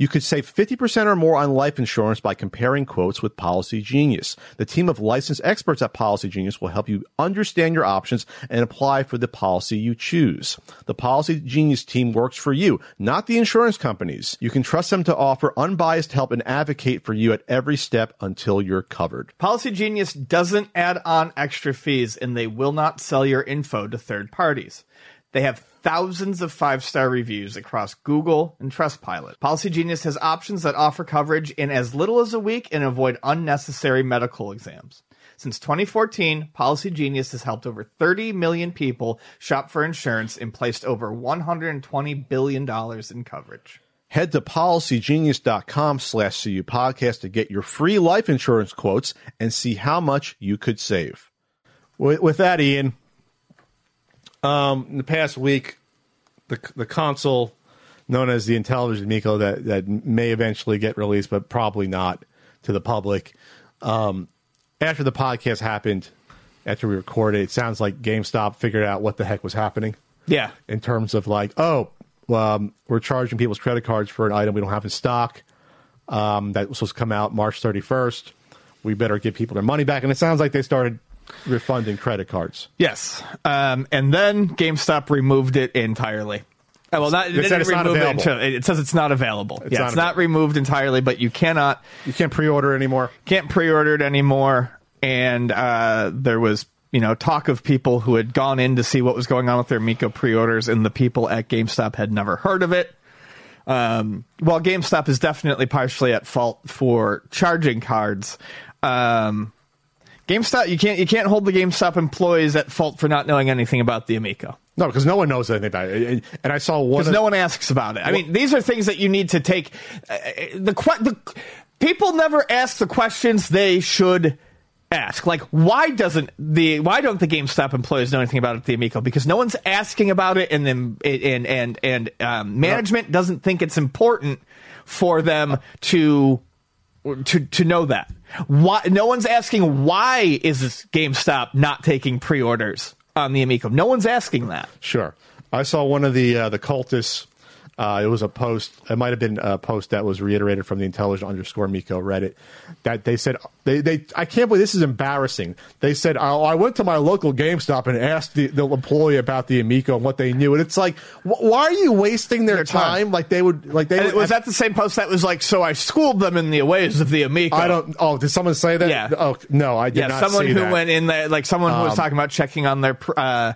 You could save 50% or more on life insurance by comparing quotes with Policy Genius. The team of licensed experts at Policy Genius will help you understand your options and apply for the policy you choose. The Policy Genius team works for you, not the insurance companies. You can trust them to offer unbiased help and advocate for you at every step until you're covered. Policy Genius doesn't add on extra fees and they will not sell your info to third parties. They have thousands of five star reviews across Google and Trustpilot. Policy Genius has options that offer coverage in as little as a week and avoid unnecessary medical exams. Since 2014, Policy Genius has helped over 30 million people shop for insurance and placed over $120 billion in coverage. Head to policygenius.com slash CU podcast to get your free life insurance quotes and see how much you could save. With, with that, Ian, um, in the past week, the, the console known as the Intellivision Amico that, that may eventually get released, but probably not to the public. Um, after the podcast happened, after we recorded, it sounds like GameStop figured out what the heck was happening Yeah. in terms of like, oh, um, we're charging people's credit cards for an item we don't have in stock um, that was supposed to come out March 31st. We better give people their money back. And it sounds like they started refunding credit cards. Yes. Um, and then GameStop removed it entirely. Uh, well, not, They they said it's not remove it, until- it says it's not available. It's yeah, not it's not available. removed entirely, but you cannot You can't pre-order anymore. can't pre-order it anymore. And uh, there was you know talk of people who had gone in to see what was going on with their Amico pre-orders, and the people at GameStop had never heard of it. Um, while GameStop is definitely partially at fault for charging cards, um, GameStop you can't you can't hold the GameStop employees at fault for not knowing anything about the Amico. No, because no one knows anything about it. And- I saw one. because of- no one asks about it. I mean, these are things that you need to take. Uh, the, que- the people never ask the questions they should ask. Like, why doesn't the why don't the GameStop employees know anything about it, the Amico? Because no one's asking about it, and then and and and um, management doesn't think it's important for them to to to know that. Why no one's asking why is this GameStop not taking pre-orders on the Amico? No one's asking that. Sure. I saw one of the uh, the cultists. Uh, it was a post. It might have been a post that was reiterated from the Intellivision underscore Amico Reddit. That they said they they. I can't believe this is embarrassing. They said oh, I went to my local GameStop and asked the, the employee about the Amico and what they knew. And it's like, wh- why are you wasting their, Their time. time? Like they would like they would, was that the same post that was like, so I schooled them in the ways of the Amico? I don't. Oh, did someone say that? Yeah. Oh no, I did Yeah, not. someone who that. went in there, like someone who was Um, talking about checking on their uh,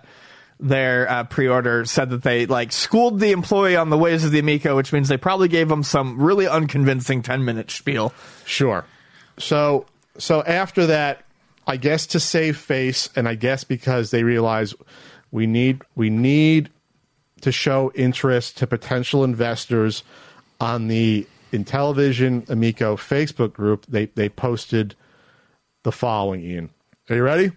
their uh, pre-order, said that they like schooled the employee on the ways of the Amico, which means they probably gave him some really unconvincing ten minute spiel. Sure. So so after that, I guess to save face, and I guess because they realize we need we need to show interest to potential investors on the Intellivision Amico Facebook group, they they posted the following. Ian, are you ready?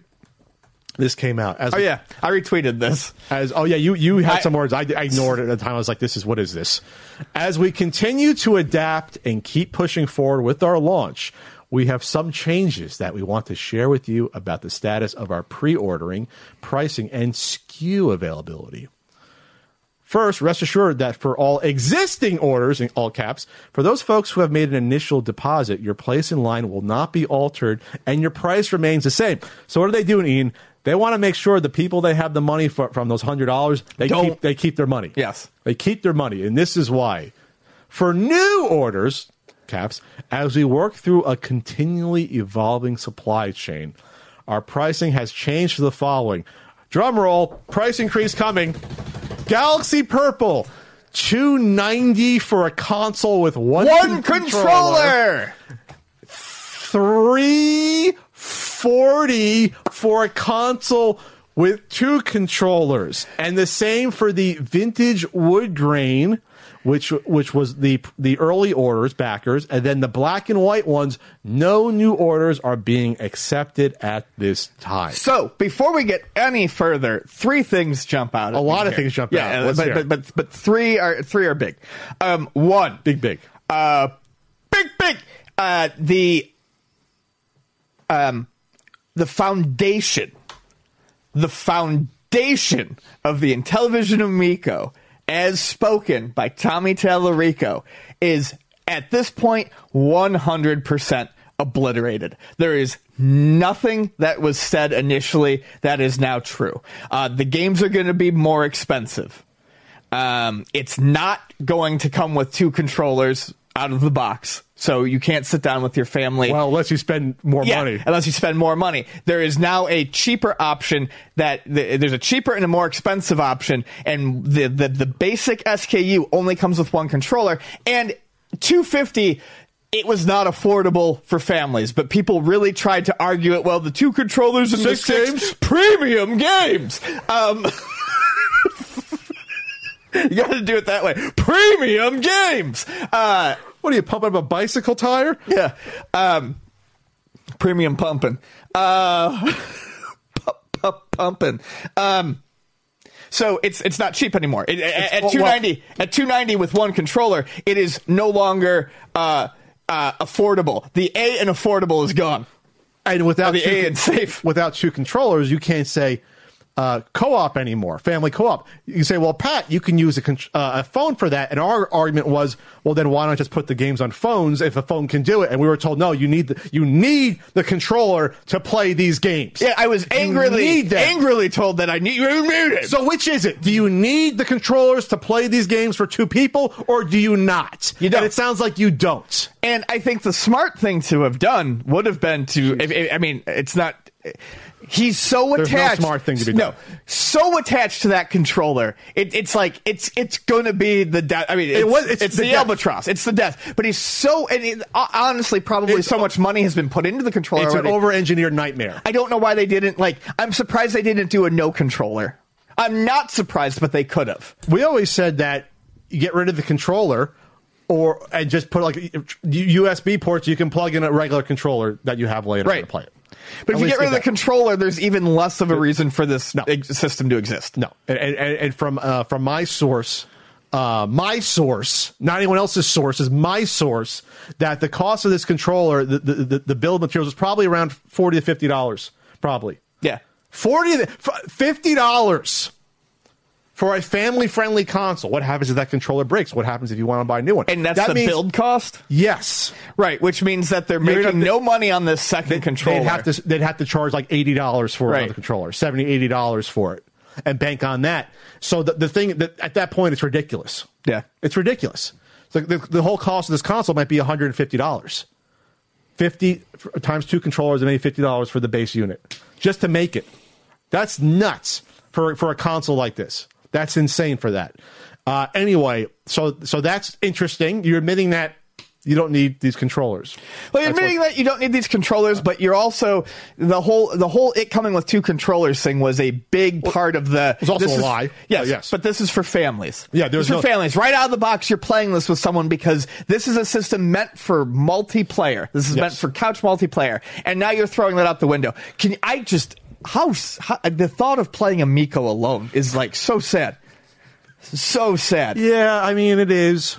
This came out as Oh yeah, I retweeted this. as oh yeah, you you had I- some words. I, I ignored it at the time. I was like, this is what is this? As we continue to adapt and keep pushing forward with our launch, we have some changes that we want to share with you about the status of our pre-ordering, pricing, and SKU availability. First, rest assured that for all existing orders, in all caps, for those folks who have made an initial deposit, your place in line will not be altered and your price remains the same. So what are they doing, Ian? They want to make sure the people they have the money for, from those hundred dollars, they Don't- keep they keep their money. Yes. They keep their money, and this is why. For new orders, caps, as we work through a continually evolving supply chain, our pricing has changed to the following. Drum roll, price increase coming. Galaxy Purple, two ninety for a console with one, One controller. controller. Three forty for a console with two controllers, and the same for the vintage wood grain, which which was the the early orders backers, and then the black and white ones. No new orders are being accepted at this time. So before we get any further, three things jump out. at A lot of here. things jump yeah, out. But, but but but three are three are big. Um, one, Big big. uh, big big. Uh, the um, the foundation, the foundation of the Intellivision Amico, as spoken by Tommy Tallarico, is at this point 100% obliterated. There is nothing that was said initially that is now true. Uh, the games are going to be more expensive. Um, it's not going to come with two controllers out of the box, so you can't sit down with your family. Well, unless you spend more Yeah, money. unless you spend more money. There is now a cheaper option that th- there's a cheaper and a more expensive option, and the, the the basic SKU only comes with one controller and 250. it was not affordable for families, but people really tried to argue it. Well, the two controllers and Six the six games? premium games. Um, you got to do it that way. Premium games. Uh, What are you pumping up a bicycle tire? yeah. Um, premium pumping. Uh, pump, pump, pumping. Um, so it's it's not cheap anymore. It, at- at two ninety at two ninety with one controller, it is no longer uh, uh, affordable. The A and affordable is gone. And without the two, A and safe. without two controllers, you can't say uh, co-op anymore, family co-op. You say, well, Pat, you can use a, con- uh, a phone for that. And our argument was, well, then why not just put the games on phones if a phone can do it? And we were told, no, you need the, you need the controller to play these games. Yeah, I was angrily angrily told that I need it. So which is it? Do you need the controllers to play these games for two people, or do you not? You don't. And it sounds like you don't. And I think the smart thing to have done would have been to. If, if- I mean, it's not. He's so attached There's no smart thing to be done. no, so attached to that controller. It, it's like it's it's going to be the death. I mean, it's, was- it's, it's the, the albatross. It's the death. But he's so and it, honestly, probably It's- so much money has been put into the controller. It's an over-engineered nightmare. I don't know why they didn't like. I'm surprised they didn't do a no controller. I'm not surprised, but they could have. we always said that you get rid of the controller or and just put like USB ports you can plug in a regular controller that you have later Right. to play it. But At if you get rid of the that. controller, there's even less of a reason for this No. system to exist. No, and, and, and from uh, from my source, uh, my source, not anyone else's source, is my source that the cost of this controller, the the, the, the bill materials, is probably around forty to fifty dollars, probably Yeah. forty to fifty dollars for a family friendly console. What happens if that controller breaks? What happens if you want to buy a new one? And that's that the means- build cost? Yes. Right, which means that they're making gonna- no money on this second controller. They'd have to they'd have to charge like eighty dollars for Right. another controller, 70 80 dollars for it, and bank on that. So the, the thing that at that point it's ridiculous. Yeah. it's ridiculous. So the, the whole cost of this console might be one hundred and fifty dollars. Fifty f- times two controllers and maybe fifty dollars for the base unit just to make it. That's nuts for for a console like this. That's insane for that. Uh, anyway, so so that's interesting. You're admitting that you don't need these controllers. Well, you're That's what- admitting that you don't need these controllers, but you're also the whole the whole it coming with two controllers thing was a big part of the. was also this a is- lie, Yes, but yes. but this is for families. Yeah, there's This is for families. Right out of the box, you're playing this with someone because this is a system meant for multiplayer. This is Yes. meant for couch multiplayer, and now you're throwing that out the window. Can I just how, how the thought of playing Amico alone is like so sad, so sad. Yeah, I mean it is.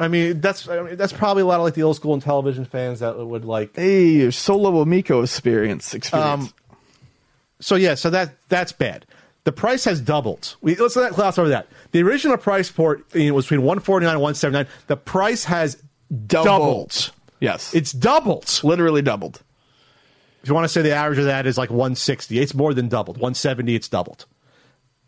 I mean that's I mean, that's probably a lot of like the old school Intellivision fans that would like. Hey, your solo Amico experience. experience. Um, So yeah, so that that's bad. The price has doubled. We, let's let gloss over that. The original price port you know, was between one forty nine and one seventy nine. The price has doubled. Yes, It's doubled. literally doubled. If you want to say the average of that is like 160, it's more than doubled. 170, it's doubled.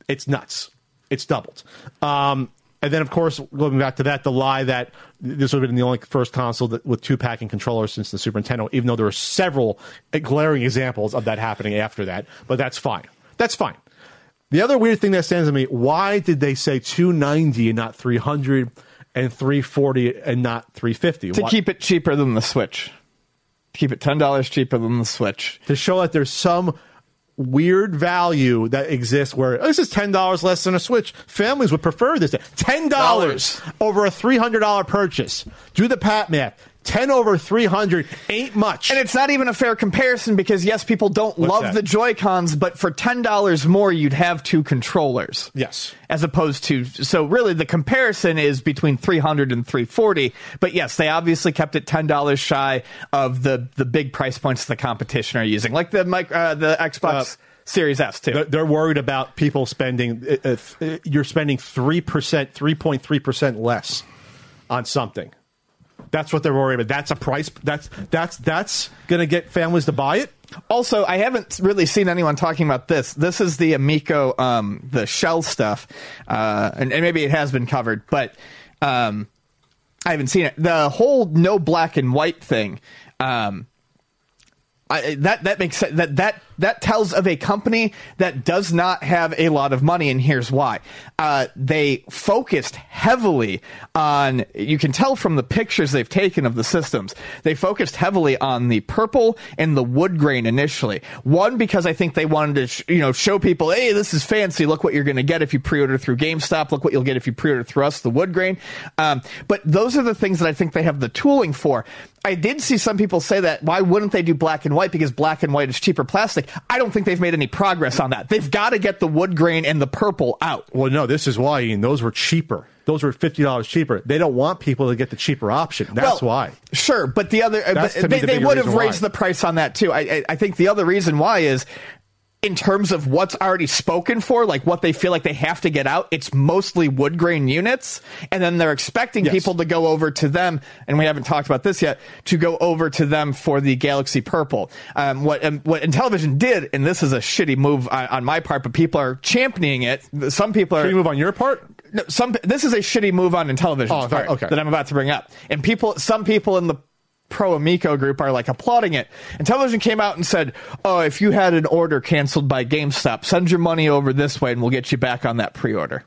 It's nuts. It's doubled. Um, and then, of course, going back to that, the lie that this would have been the only first console that, with two packing controllers since the Super Nintendo, even though there are several glaring examples of that happening after that. But that's fine. That's fine. The other weird thing that stands to me: why did they say 290 and not 300 and 340 and not 350? To Why- keep it cheaper than the Switch. Keep it ten dollars cheaper than the Switch. to show that there's some weird value that exists where oh, this is ten dollars less than a Switch. Families would prefer this. Ten dollars over a three hundred dollar purchase. Do the pat math. Ten over three hundred ain't much. And it's not even a fair comparison because yes, people don't What's love that? the Joy Cons, but for ten dollars more, you'd have two controllers. Yes. As opposed to so really the comparison is between 300 and 340. But yes, they obviously kept it ten dollars shy of the the big price points the competition are using, like the uh, the Xbox Uh, Series S too. They're- worried about people spending. uh, uh, you're spending three percent, three point three percent less on something. That's what they're worried about. That's a price. That's that's that's going to get families to buy it. Also, I haven't really seen anyone talking about this. This is the Amico, um, the shell stuff, uh, and, and maybe it has been covered, but um, I haven't seen it. The whole no black and white thing. Um, I, that that makes sense. That that that tells of a company that does not have a lot of money, and here's why. Uh, they focused heavily on. You can tell from the pictures they've taken of the systems. They focused heavily on the purple and the wood grain initially. One because I think they wanted to, sh- you know, show people, hey, this is fancy. Look what you're going to get if you pre-order through GameStop. Look what you'll get if you pre-order through us, the wood grain. Um, but those are the things that I think they have the tooling for. I did see some people say that why wouldn't they do black and white because black and white is cheaper plastic. I don't think they've made any progress on that. They've got to get the wood grain and the purple out. Well, no, this is why, Ian. Those were cheaper. Those were fifty dollars cheaper. They don't want people to get the cheaper option. That's Well, why. Sure, but the other, but uh, me they, the they would have reason why. raised the price on that too. I, I, I think the other reason why is in terms of what's already spoken for, like what they feel like they have to get out, it's mostly wood grain units, and then they're expecting Yes. people to go over to them, and we haven't talked about this yet, to go over to them for the Galaxy Purple. Um, what um, what Intellivision did, and this is a shitty move on, on my part, but people are championing it. Some people are. You move on your part? No, some this is a shitty move on Intellivision's Oh, part okay. that I'm about to bring up, and people, some people in the pro Amico group are like applauding it. Intellivision came out and said, "Oh, if you had an order canceled by GameStop, send your money over this way, and we'll get you back on that pre-order."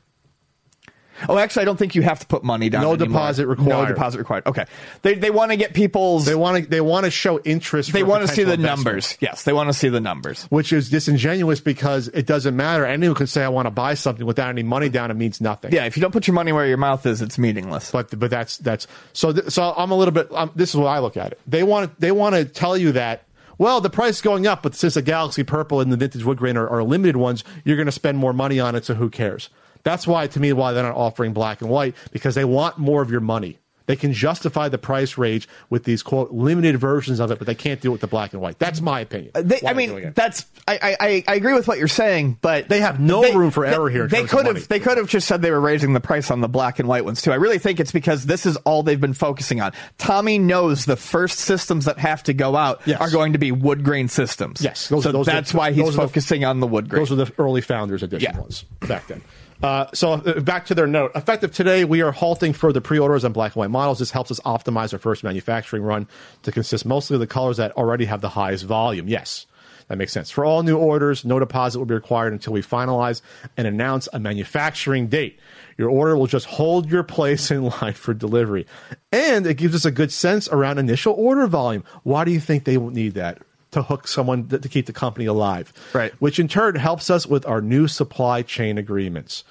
Oh, actually, I don't think you have to put money down. No anymore. deposit No required. deposit required. Okay, they they want to get people's. They They, want to. They want to show interest. They want to see the investment, numbers. Yes, they want to see the numbers. which is disingenuous because it doesn't matter. Anyone can say I want to buy something without any money down. It means nothing. Yeah, if you don't put your money where your mouth is, it's meaningless. but but that's that's so th- so I'm a little bit. Um, this is what I look at it. They want they want to tell you that. Well, the price is going up, but since the Galaxy Purple and the Vintage Wood Grain are, are limited ones, you're going to spend more money on it. So who cares? That's why, to me, why they're not offering black and white because they want more of your money. They can justify the price range with these quote limited versions of it, but they can't do it with the black and white. That's my opinion. They, I mean, that's I, I I agree with what you're saying, but They have no room for error here They could have they could have just said they were raising the price on the black and white ones too. I really think it's because this is all they've been focusing on. Tommy knows the first systems that have to go out Yes. are going to be wood grain systems. Yes, those- so those are- that's why he's are the- focusing on the wood grain. Those are the early founders edition Yeah. ones back then. Uh, so uh, back to their note. Effective today, we are halting further pre-orders on black and white models. This helps us optimize our first manufacturing run to consist mostly of the colors that already have the highest volume. Yes, that makes sense. For all new orders, no deposit will be required until we finalize and announce a manufacturing date. Your order will just hold your place in line for delivery. And it gives us a good sense around initial order volume. Why do you think they will need that? To hook someone to keep the company alive. Right. Which in turn helps us with our new supply chain agreements.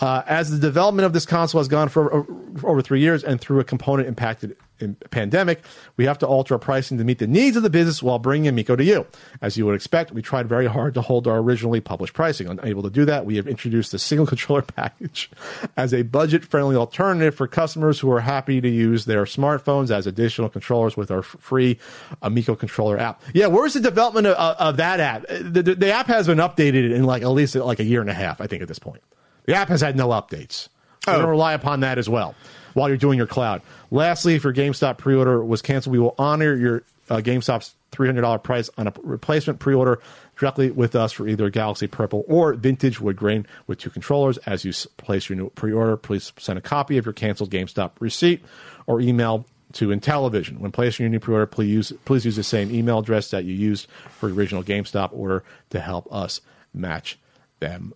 Uh, as the development of this console has gone for, for over three years and through a component impacted pandemic, we have to alter our pricing to meet the needs of the business while bringing Amico to you. As you would expect, we tried very hard to hold our originally published pricing. Unable to do that, we have introduced the single controller package as a budget friendly alternative for customers who are happy to use their smartphones as additional controllers with our free Amico controller app. Yeah, where's the development of, of that app? The, the, the app has been updated in like at least like a year and a half, I think, at this point. The app has had no updates. We're going oh. to rely upon that as well while you're doing your cloud. Lastly, if your GameStop pre-order was canceled, we will honor your uh, GameStop's $300 price on a replacement pre-order directly with us for either Galaxy Purple or Vintage Wood Grain with two controllers. As you place your new pre-order, please send a copy of your canceled GameStop receipt or email to Intellivision. When placing your new pre-order, please use, please use the same email address that you used for your original GameStop order to help us match them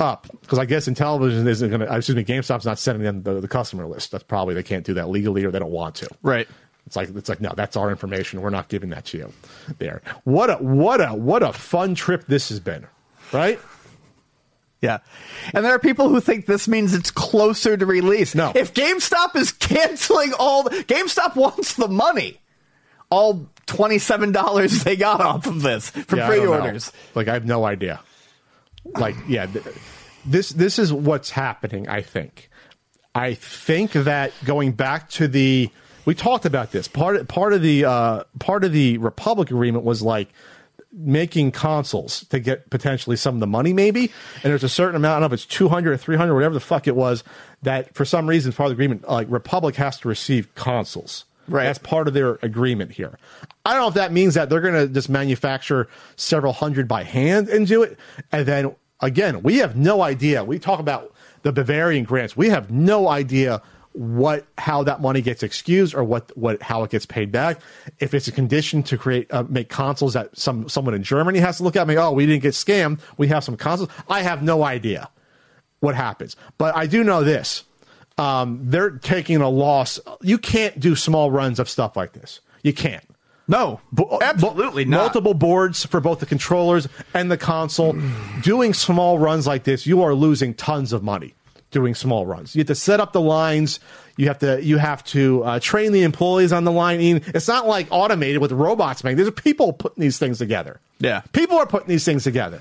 up because I guess Intellivision isn't going to. Uh, excuse me, GameStop's not sending them the, the customer list. That's probably they can't do that legally or they don't want to. Right. It's like it's like no, that's our information. We're not giving that to you. There. What a what a what a fun trip this has been. Right. Yeah. And there are people who think this means it's closer to release. No. If GameStop is canceling all the, GameStop wants the money. All $27 they got off of this for Yeah, I don't know. pre-orders. Like I have no idea. Like yeah, th- this this is what's happening. I think. I think that going back to the we talked about this part part of the uh, part of the Republic agreement was like making consoles to get potentially some of the money maybe and there's a certain amount I don't know if it's 200 or 300 whatever the fuck it was that for some reason part of the agreement like Republic has to receive consoles Right. that's part of their agreement here. I don't know if that means that they're going to just manufacture several hundred by hand and do it. And then again, we have no idea. We talk about the Bavarian grants. We have no idea what how that money gets excused or what what how it gets paid back. If it's a condition to create uh, make consoles that some someone in Germany has to look at me, oh, we didn't get scammed. We have some consoles. I have no idea what happens, but I do know this: um, they're taking a loss. You can't do small runs of stuff like this. You can't. No, Bo- absolutely bo- not. Multiple boards for both the controllers and the console. Doing small runs like this, you are losing tons of money doing small runs. You have to set up the lines. You have to you have to uh, train the employees on the line. It's not like automated with robots. Man, there's people putting these things together. Yeah. people are putting these things together.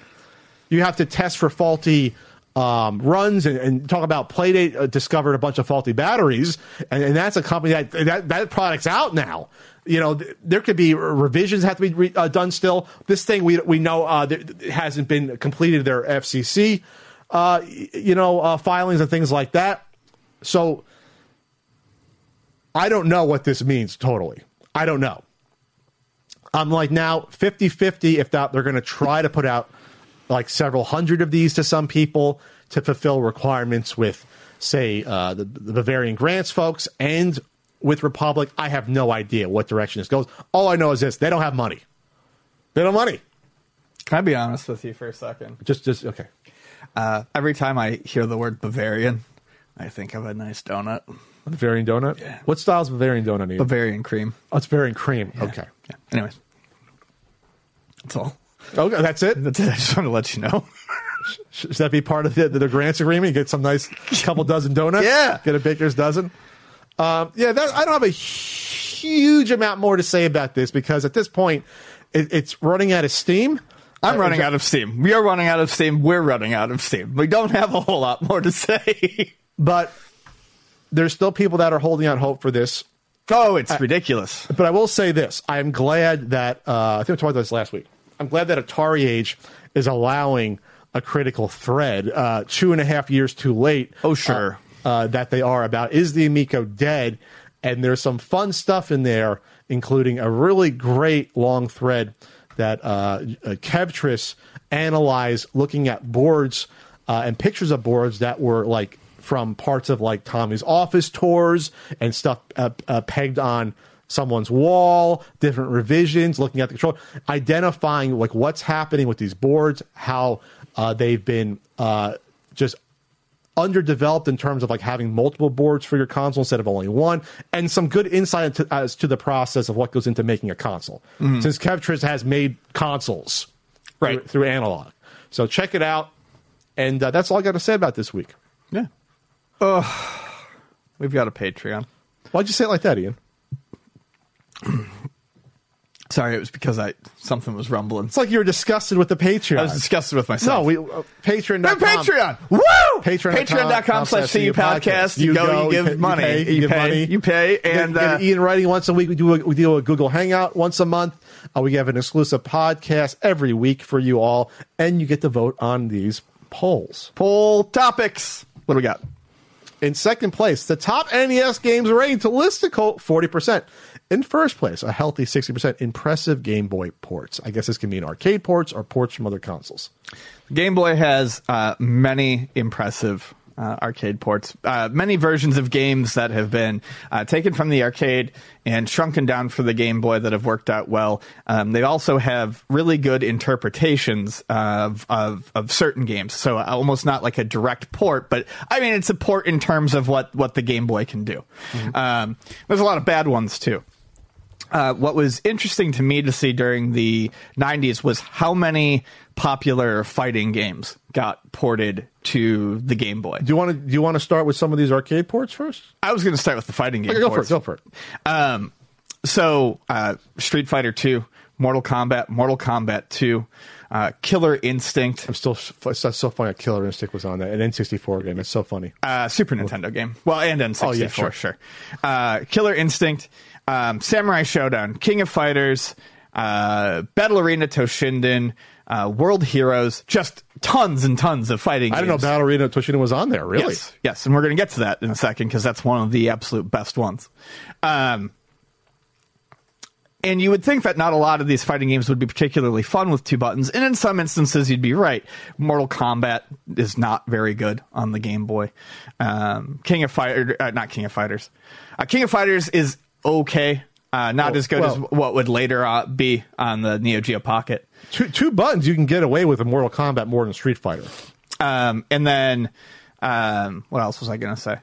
You have to test for faulty um, runs and, and talk about Playdate uh, discovered a bunch of faulty batteries, and, and that's a company that, that that product's out now. You know, th- there could be revisions have to be re- uh, done still. This thing we we know uh, hasn't been completed their FCC, uh, you know, uh, filings and things like that. So I don't know what this means totally. I don't know. I'm like now 50 50 if that they're going to try to put out like several hundred of these to some people to fulfill requirements with, say, uh, the, the Bavarian grants folks and with Republic. I have no idea what direction this goes. All I know is this they don't have money. They don't have money. Can I be honest with you for a second? Just, just, okay. Uh, every time I hear the word Bavarian, I think of a nice donut. Bavarian donut? Yeah. What style's Bavarian donut need? Bavarian cream. oh, it's Bavarian cream. Okay. Yeah. Anyways, that's all. Okay, that's it. That's it. I just want to let you know. Should that be part of the, the grants agreement? You get some nice couple dozen donuts. Yeah. get a baker's dozen. Um, yeah, that, I don't have a huge amount more to say about this because at this point, it, it's running out of steam. I'm Uh, running out of steam. We are running out of steam. We're running out of steam. We don't have a whole lot more to say. but there's still people that are holding out hope for this. oh, it's ridiculous. But I will say this: I am glad that uh, I think we talked about this last week. I'm glad that AtariAge is allowing a critical thread uh, two and a half years too late. Oh, sure. uh, uh, that they are about is the Amico dead? And there's some fun stuff in there, including a really great long thread that uh, uh, Kevtris analyzed, looking at boards uh, and pictures of boards that were like from parts of like Tommy's office tours and stuff uh, uh, pegged on someone's wall, different revisions, looking at the control, identifying like what's happening with these boards, how uh, they've been uh, just underdeveloped in terms of like having multiple boards for your console instead of only one, and some good insight to, as to the process of what goes into making a console. Since Kevtris has made consoles Right. through, through analog, so check it out. And uh, that's all I got to say about this week. Yeah. Oh, we've got a Patreon. Why'd you say it like that, Ian? Sorry, it was because I something was rumbling. It's like you were disgusted with the Patreon. I was disgusted with myself. no, we uh, Patreon. We're Patreon. Woo! Patreon.com Patreon.com slash CU podcast. You, go, you give pay- money. pay, You, give pay, money. You pay. And uh, Ian writing once a week. We do a, we do a Google Hangout once a month. Uh, we have an exclusive podcast every week for you all, and you get to vote on these polls. poll topics. What do we got? In second place, the top NES games rated to listicle forty percent. In first place, a healthy sixty percent. Impressive Game Boy ports. I guess this can mean arcade ports or ports from other consoles. Game Boy has uh, many impressive uh, arcade ports, uh, many versions of games that have been uh, taken from the arcade and shrunken down for the Game Boy that have worked out well. Um, they also have really good interpretations of, of of certain games, so almost not like a direct port, but I mean it's a port in terms of what what the Game Boy can do. Um, there's a lot of bad ones too uh, what was interesting to me to see during the 90s was how many popular fighting games got ported to the Game Boy. Do you want to do you want to start with some of these arcade ports first? I was going to start with the fighting game. Okay, go for it. Go for it. Um, so uh, Street Fighter 2, Mortal Kombat, Mortal Kombat 2, uh, Killer Instinct, I'm still it's that's so funny. Killer Instinct was on that an N64 game. It's so funny. uh, Super Nintendo game. Well, and N64, Oh, yeah, sure. sure. Uh, Killer Instinct, um, Samurai Shodown, King of Fighters, uh, Battle Arena Toshinden, uh, World Heroes, just tons and tons of fighting games. I didn't know. Battle Arena Toshinden was on there. Really? Yes, yes, and we're going to get to that in a second because that's one of the absolute best ones. Um, and you would think that not a lot of these fighting games would be particularly fun with two buttons, and in some instances you'd be right. Mortal Kombat is not very good on the Game Boy. Um, King of Fighter, uh, not King of Fighters. Uh, King of Fighters is okay, uh, not Well- as good well- as what would later uh, be on the Neo Geo Pocket. Two, two buttons, you can get away with a Mortal Kombat more than Street Fighter. Um, and then, um, what else was I going to say?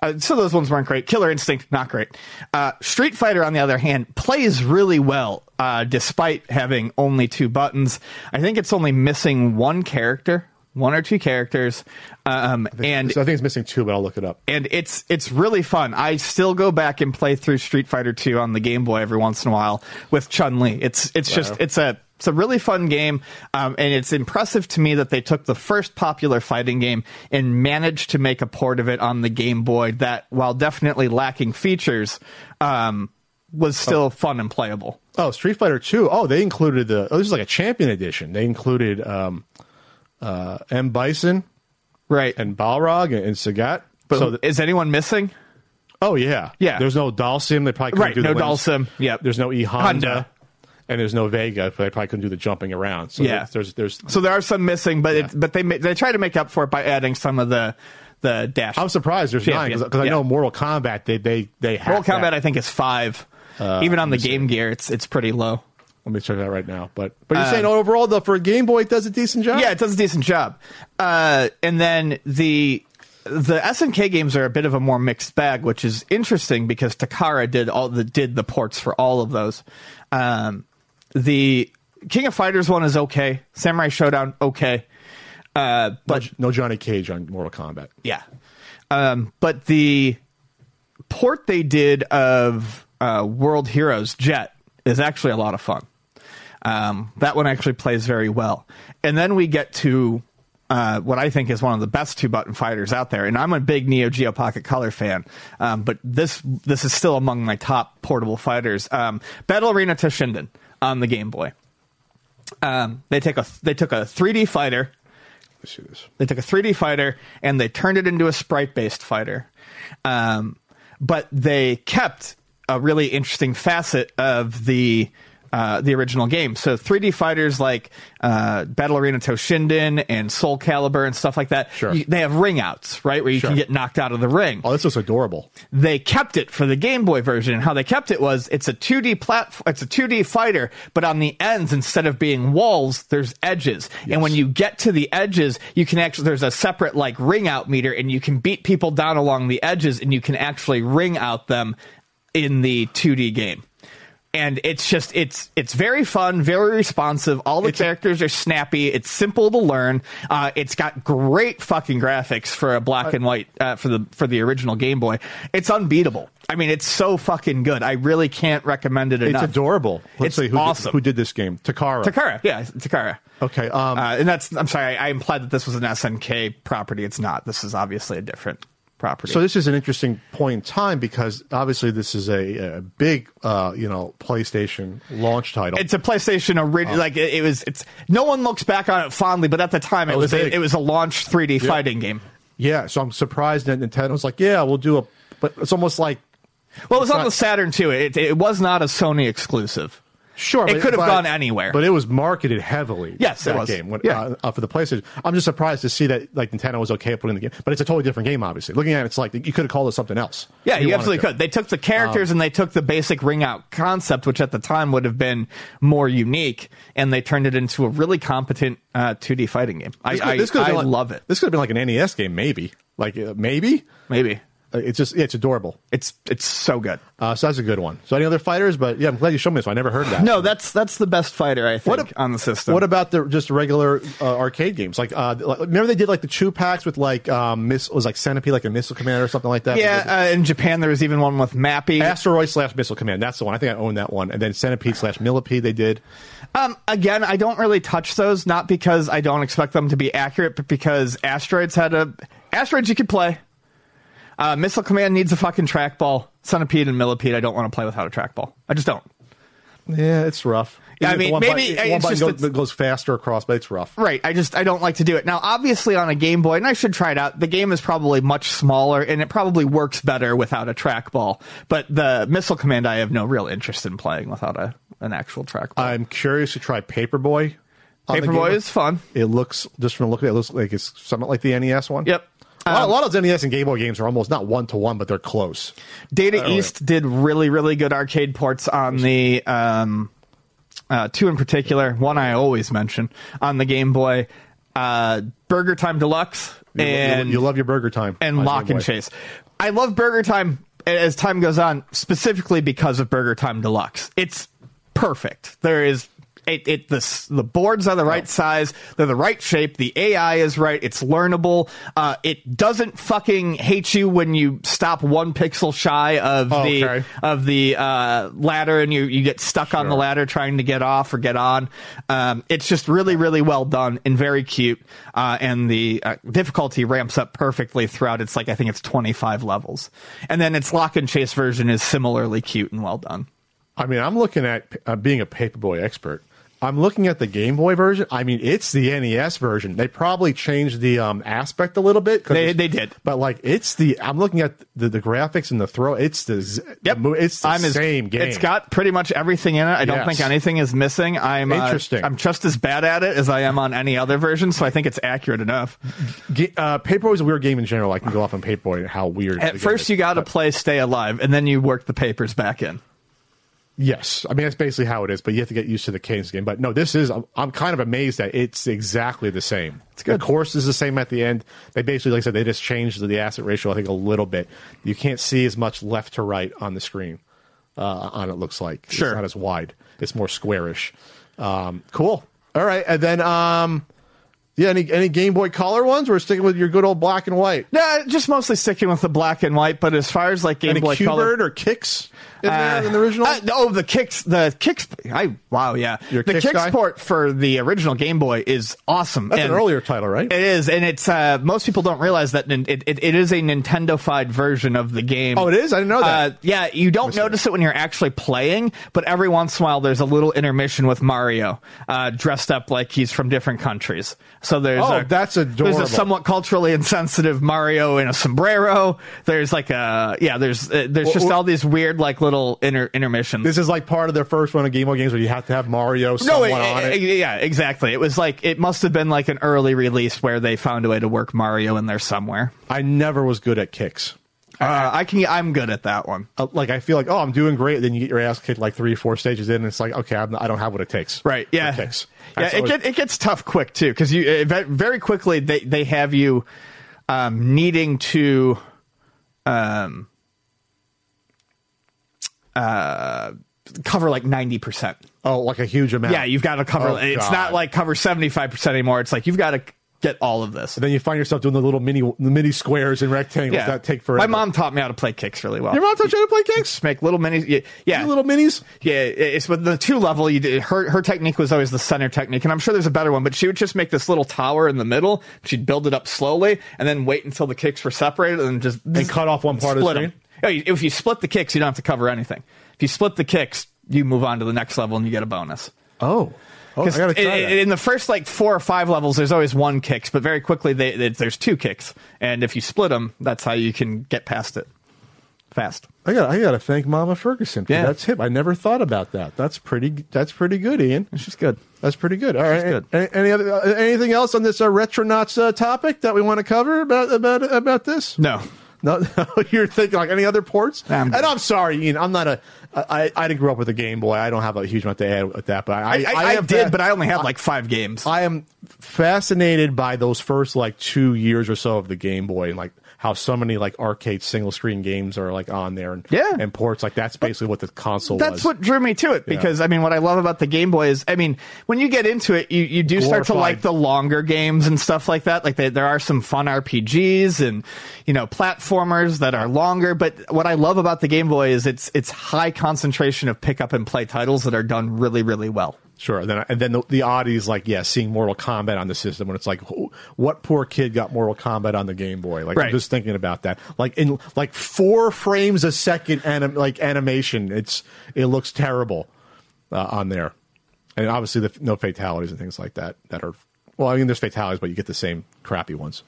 Uh, so those ones weren't great. Killer Instinct, not great. Uh, Street Fighter, on the other hand, plays really well, uh, despite having only two buttons. I think it's only missing one character, one or two characters, um, and So I think it's missing two, but I'll look it up. and it's it's really fun. I still go back and play through Street Fighter 2 on the Game Boy every once in a while with Chun Li. It's it's just it's a it's a really fun game, um, and it's impressive to me that they took the first popular fighting game and managed to make a port of it on the Game Boy that, while definitely lacking features, um, was still fun and playable. Oh, Street Fighter Two. Oh, they included the. Oh, this is like a Champion Edition. They included um, uh, M Bison Right. and Balrog and, and Sagat. but so the, is anyone missing? oh yeah, Yeah. There's no Dhalsim. They probably couldn't Right, do the no. Dhalsim. Yep. There's no E Honda, and there's no Vega. But they probably couldn't do the jumping around. So Yeah. there's there's. So there are some missing, but Yeah. it, but they they try to make up for it by adding some of the the dash. I'm surprised there's nine Champion. because I Yeah. know Mortal Kombat. They they they have Mortal Kombat, that. I think, is five. Uh, Even on the Game Gear, it's it's pretty low. Let me check that right now. But but you're saying overall though for a Game Boy it does a decent job. Yeah, it does a decent job. Uh, and then the the SNK games are a bit of a more mixed bag, which is interesting because Takara did all the did the ports for all of those. Um, the King of Fighters one is okay. Samurai Shodown okay. Uh, but no Johnny Cage on Mortal Kombat. Yeah. Um, but the port they did of uh, World Heroes Jet is actually a lot of fun. Um, that one actually plays very well. And then we get to uh, what I think is one of the best two button fighters out there. And I'm a big Neo Geo Pocket Color fan, um, but this this is still among my top portable fighters. Um, Battle Arena Toshinden on the Game Boy. Um, they take a they took a 3D fighter Let's see this. they took a 3D fighter and they turned it into a sprite based fighter. Um, but they kept a really interesting facet of the uh, the original game. So 3D fighters like uh, Battle Arena Toshinden and Soul Calibur and stuff like that, Sure. you- they have ring outs, right? Where you Sure. can get knocked out of the ring Oh, this looks adorable. they kept it for the Game Boy version. And how they kept it was it's a 2D platform, it's a 2D fighter, but on the ends instead of being walls, there's edges. And when you get to the edges, you can actually there's a separate like ring out meter, and you can beat people down along the edges, and you can actually ring out them in the 2D game. And it's just it's it's very fun, very responsive. All the characters are snappy. It's simple to learn. Uh, it's got great fucking graphics for a black and white uh, for the for the original Game Boy. It's unbeatable. I mean, it's so fucking good. I really can't recommend it enough. It's adorable. Let's It's see who awesome. Did, who did this game? Takara. Takara, yeah, Takara. Okay. Um, Uh, and that's I'm sorry, I, I implied that this was an SNK property. It's not. This is obviously a different property. so this is an interesting point in time because obviously this is a, a big, uh, you know, PlayStation launch title. it's a PlayStation original. Like it, it was. It's no one looks back on it fondly, but at the time it, It was was, a, it was a launch 3D fighting game. yeah. So I'm surprised that Nintendo's like, yeah, we'll do a, but it's almost like Well, it was It's on the Saturn too. It, it was not a Sony exclusive. Sure, It could have gone anywhere. but it was marketed heavily. Yes, it was. game when, Yeah. uh, uh, for the PlayStation. I'm just surprised to see that like Nintendo was okay putting the game, but it's a totally different game. Obviously, looking at it, it's like you could have called it something else. Yeah, if you, absolutely could. They took the characters Um, and they took the basic ring out concept, which at the time would have been more unique, and they turned it into a really competent uh, 2D fighting game. I, This could- I, this I like- love it. This could have been like an NES game, maybe. Like uh, maybe Maybe it's just yeah, it's adorable. it's it's so good. Uh, so that's a good one. So any other fighters? But yeah, I'm glad you showed me this. one. I never heard that. No, that's that's the best fighter I think What ab- on the system. What about the just regular uh, arcade games? Like, uh, like, remember they did like the chew packs with like um, miss was like Centipede, like a Missile Command or something like that. yeah, uh, in Japan there was even one with Mappy. Asteroid slash Missile Command. That's the one. I think I own that one. And then Centipede slash Millipede. They did. Um, again, I don't really touch those, not because I don't expect them to be accurate, but because asteroids had a asteroids you could play. Uh, Missile Command needs a fucking trackball. Centipede and Millipede, I don't want to play without a trackball. I just don't. Yeah, it's rough. Yeah, I mean, one maybe button, one button just goes, goes faster across, but it's rough. Right. I just I don't like to do it. Now, obviously on a Game Boy, and I should try it out. The game is probably much smaller and it probably works better without a trackball. But the missile command I have no real interest in playing without a an actual trackball. I'm curious to try Paperboy. on the Game Paperboy is fun. It looks just from looking at it, it looks like it's somewhat like the NES one. Yep. A lot, Um, a lot of those NES and Game Boy games are almost not one to one, but they're close. Data. East did really, really good arcade ports on the um, uh, two in particular. One I always mention on the Game Boy, uh, Burger Time Deluxe, You, you- and you love your Burger Time and Lock and Chase. I love Burger Time as time goes on, specifically because of Burger Time Deluxe. It's perfect. There is. It, it the the boards are the right size. They're the right shape. The AI is right. It's learnable. Uh, it doesn't fucking hate you when you stop one pixel shy of Oh, the okay. of the uh, ladder and you you get stuck on the ladder trying to get off or get on. Um, it's just really really well done and very cute. Uh, and the uh, difficulty ramps up perfectly throughout. It's like I think it's 25 levels, and then its lock and chase version is similarly cute and well done. I mean, I'm looking at uh, being a Paperboy expert. I'm looking at the Game Boy version. I mean, it's the NES version. They probably changed the um, aspect a little bit. They- they did. but like it's the. I'm looking at the, the graphics and the throw. It's the. Yep, the it's the I'm as- same game. It's got pretty much everything in it. I don't Yes. think anything is missing. I'm uh, Interesting. I'm just as bad at it as I am on any other version, so I think it's accurate enough. Ga- uh, Paperboy is a weird game in general. I can go off on Paperboy and how weird. At first, you got to play Stay Alive, and then you work the papers back in. Yes, I mean that's basically how it is, but you have to get used to the cadence game. But no, this is I'm, I'm kind of amazed that it's exactly the same. It's good. The course is the same at the end. They basically, like I said, they just changed the aspect ratio. I think a little bit. You can't see as much left to right on the screen. Uh, on it looks like Sure. it's not as wide. It's more squarish. Um, cool. All right, and then um, yeah, any any Game Boy Color ones? We're sticking with your good old black and white. No, just mostly sticking with the black and white. But as far as like Game Any Boy Color, or Qix Uh, in the original? uh, oh, the Qix, the Qix. I wow, yeah. You're the Qix Qix port for the original Game Boy is awesome. That's And an earlier title, right? It is, and it's uh, most people don't realize that it, it, it is a Nintendo-fied version of the game. Oh, it is? I didn't know that. Uh, yeah, you don't notice it when you're actually playing, but every once in a while there's a little intermission with Mario uh, dressed up like he's from different countries. So there's Oh, a, that's There's a somewhat culturally insensitive Mario in a sombrero. There's like a yeah. There's uh, there's just all these weird like little inter- intermission. This is like part of their first run of Game Boy games where you have to have Mario no, it- on it. it- yeah, exactly. It was like it must have been like an early release where they found a way to work Mario in there somewhere. I never was good at Qix. Uh, I can. I'm good at that one. Uh, Like I feel like, oh, I'm doing great. Then you get your ass kicked like three, four stages in, and it's like, okay, I'm, I don't have what it takes. Right. Yeah. Qix. Yeah. It, always- get, it gets tough quick too because you uh, very quickly they they have you um, needing to um uh cover like ninety percent. oh, like a huge amount. Yeah, you've got to cover. Oh, it's God. not like cover seventy five percent anymore. It's like you've got to get all of this. And then you find yourself doing the little mini, the mini squares and rectangles Yeah. that take forever. My mom taught me how to play Qix really well. your mom taught you how to play Qix. Just make little mini. Yeah. yeah. Little minis. Yeah, it's with the two level. You did, her her technique was always the center technique, and I'm sure there's a better one. But she would just make this little tower in the middle. She'd build it up slowly, and then wait until the Qix were separated, and just And cut off one part of the screen? You- If you split the Qix, you don't have to cover anything. If you split the Qix, you move on to the next level, and you get a bonus. Oh, oh I gotta try in, that. in the first like four or five levels, there's always one Qix, but very quickly they, they, there's two Qix, and if you split them, that's how you can get past it fast. I got, I got to thank Mama Ferguson. For Yeah. That's hip. I never thought about that. That's pretty. That's pretty good, Ian. It's just good. That's pretty good. All right. good. Any, any other uh, anything else on this uh, Retronauts uh, topic that we want to cover about about about this? No, No, you're thinking like any other ports. Nah, I'm and I'm sorry, Ian. I'm not a. I, I didn't grow up with a Game Boy. I don't have a huge amount to add with that. But I, I, I, I did, but I only had like five games. I am fascinated by those first like two years or so of the Game Boy and like how so many like arcade single screen games are like on there and Yeah. and ports like that's basically what the console That's was. what drew me to it because I mean, what I love about the Game Boy is, I mean, when you get into it, you, you do start to like the longer games and stuff like that. Like they, there are some fun RPGs and you know platformers that are longer. But what I love about the Game Boy is it's it's high concentration of pick up and play titles that are done really really well. Sure. And then, and then the, the oddities, like, yeah, seeing Mortal Kombat on the system when it's like, who- what poor kid got Mortal Kombat on the Game Boy? Like, I'm just thinking about that. Like, in like four frames a second, anim, like animation, it's it looks terrible. uh, on there, and obviously the no fatalities and things like that that are. Well, I mean, there's fatalities, but you get the same crappy ones.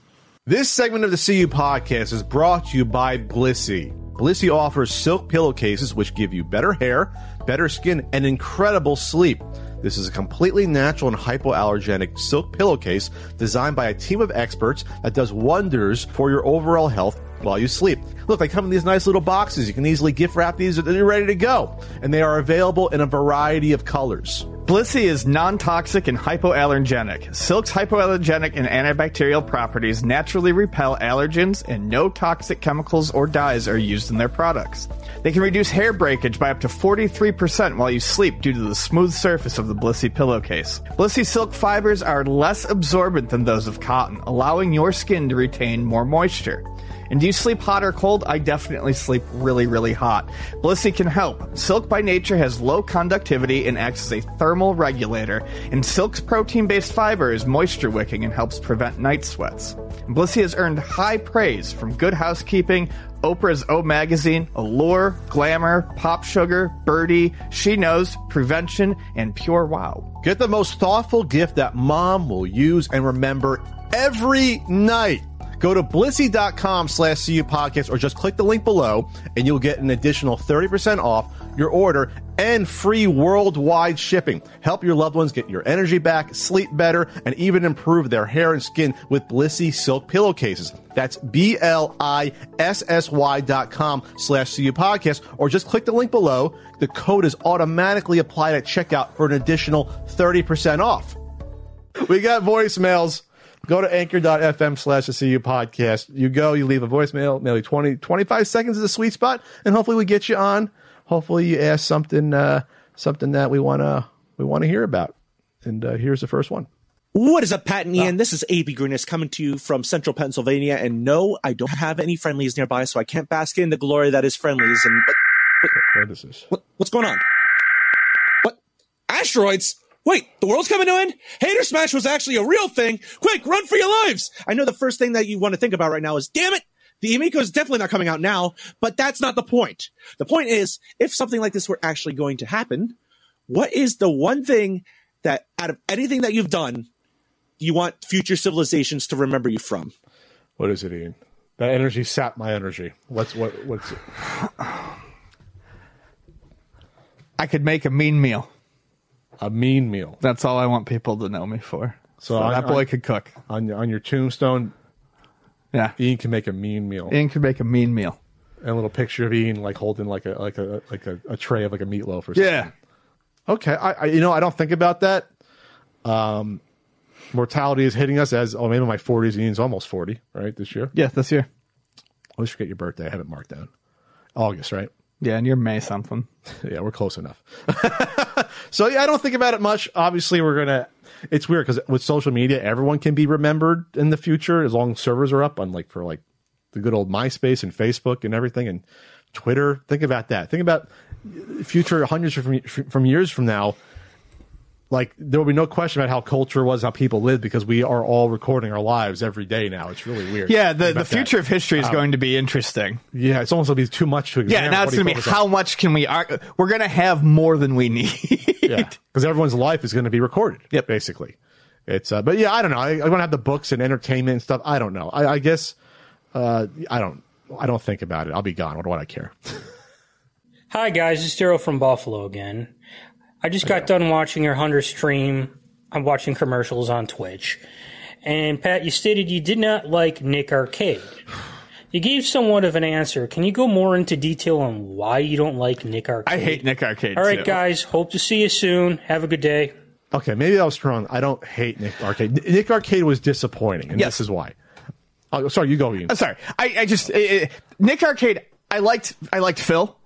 This segment of the CU podcast is brought to you by Blissy. Blissy offers silk pillowcases which give you better hair, better skin, and incredible sleep. This is a completely natural and hypoallergenic silk pillowcase designed by a team of experts that does wonders for your overall health while you sleep. Look, they come in these nice little boxes. You can easily gift wrap these and you're ready to go. And they are available in a variety of colors. Blissy is non-toxic and hypoallergenic. Silk's hypoallergenic and antibacterial properties naturally repel allergens and no toxic chemicals or dyes are used in their products. They can reduce hair breakage by up to 43% while you sleep due to the smooth surface of the Blissy pillowcase. Blissy silk fibers are less absorbent than those of cotton, allowing your skin to retain more moisture. And do you sleep hot or cold? I definitely sleep really, really hot. Blissy can help. Silk by nature has low conductivity and acts as a thermal regulator, and Silk's protein based fiber is moisture wicking and helps prevent night sweats. Blissy has earned high praise from Good Housekeeping, Oprah's O Magazine, Allure, Glamour, Pop Sugar, Byrdie, She Knows, Prevention, and Pure Wow. Get the most thoughtful gift that mom will use and remember every night. Go to blissy.com slash CU podcast or just click the link below and you'll get an additional 30% off your order and free worldwide shipping. Help your loved ones get your energy back, sleep better, and even improve their hair and skin with Blissy silk pillowcases. That's B-L-I-S-S-Y dot com slash CU podcast or just click the link below. The code is automatically applied at checkout for an additional 30% off. We got voicemails. Go to anchor.fm slash the CU podcast. You go, you leave a voicemail, maybe 20, 25 seconds is a sweet spot, and hopefully we get you on. Hopefully you ask something, uh, something that we want to, we want to hear about. And, uh, here's the first one. What is up, Pat and Ian? This is AB Greenis coming to you from central Pennsylvania. And no, I don't have any Friendly's nearby, so I can't bask in the glory that is Friendly's. And but, What is this? what, what's going on? What? Asteroids? Wait, the world's coming to an end? Hater Smash was actually a real thing. Quick, run for your lives! I know the first thing that you want to think about right now is, damn it, the Amico is definitely not coming out now, but that's not the point. The point is, if something like this were actually going to happen, what is the one thing that out of anything that you've done, you want future civilizations to remember you from? What is it, Ian? That energy sapped my energy. What's, what, what's it? I could make a mean meal. A mean meal. That's all I want people to know me for. So So, I- that boy I- could cook. On your, on your tombstone, Yeah. Ian can make a mean meal. Ian could make a mean meal. and a little picture of Ian like holding like a like a like a, a tray of like a meatloaf or something. Yeah. Okay. I, I you know I don't think about that. Um, mortality is hitting us as oh maybe my forties. Ian's almost forty right this year. Yeah, this year. Always forget your birthday. I have it marked down. August, right? Yeah, and you're May something. Yeah, we're close enough. so yeah, I don't think about it much. Obviously, we're gonna. It's weird because with social media, everyone can be remembered in the future as long as servers are up on like for like the good old MySpace and Facebook and everything and Twitter. Think about that. Think about future hundreds from from years from now. Like there will be no question about how culture was, how people lived, because we are all recording our lives every day now. It's really weird. Yeah, the, the future that. of history is going to be interesting. Yeah, it's almost going to be too much to examine. Yeah, now What it's going to be focus on? how much can we ar- We're going to have more than we need. yeah, because everyone's life is going to be recorded. Yep. basically. It's uh, but yeah, I don't know. I, I want to have the books and entertainment and stuff. I don't know. I, I guess uh, I don't. I don't think about it. I'll be gone. What do I care? Hi guys, it's Daryl from Buffalo again. I just got done watching your Hunter stream. I'm watching commercials on Twitch. And Pat, you stated you did not like Nick Arcade. You gave somewhat of an answer. Can you go more into detail on why you don't like Nick Arcade? I hate Nick Arcade. All right, too. guys. Hope to see you soon. Have a good day. Okay, maybe I was strong. I don't hate Nick Arcade. Nick Arcade was disappointing, and Yes. this is why. Oh, sorry, you go, Ian. I'm sorry. I, I just uh, uh, Nick Arcade. I liked. I liked Phil.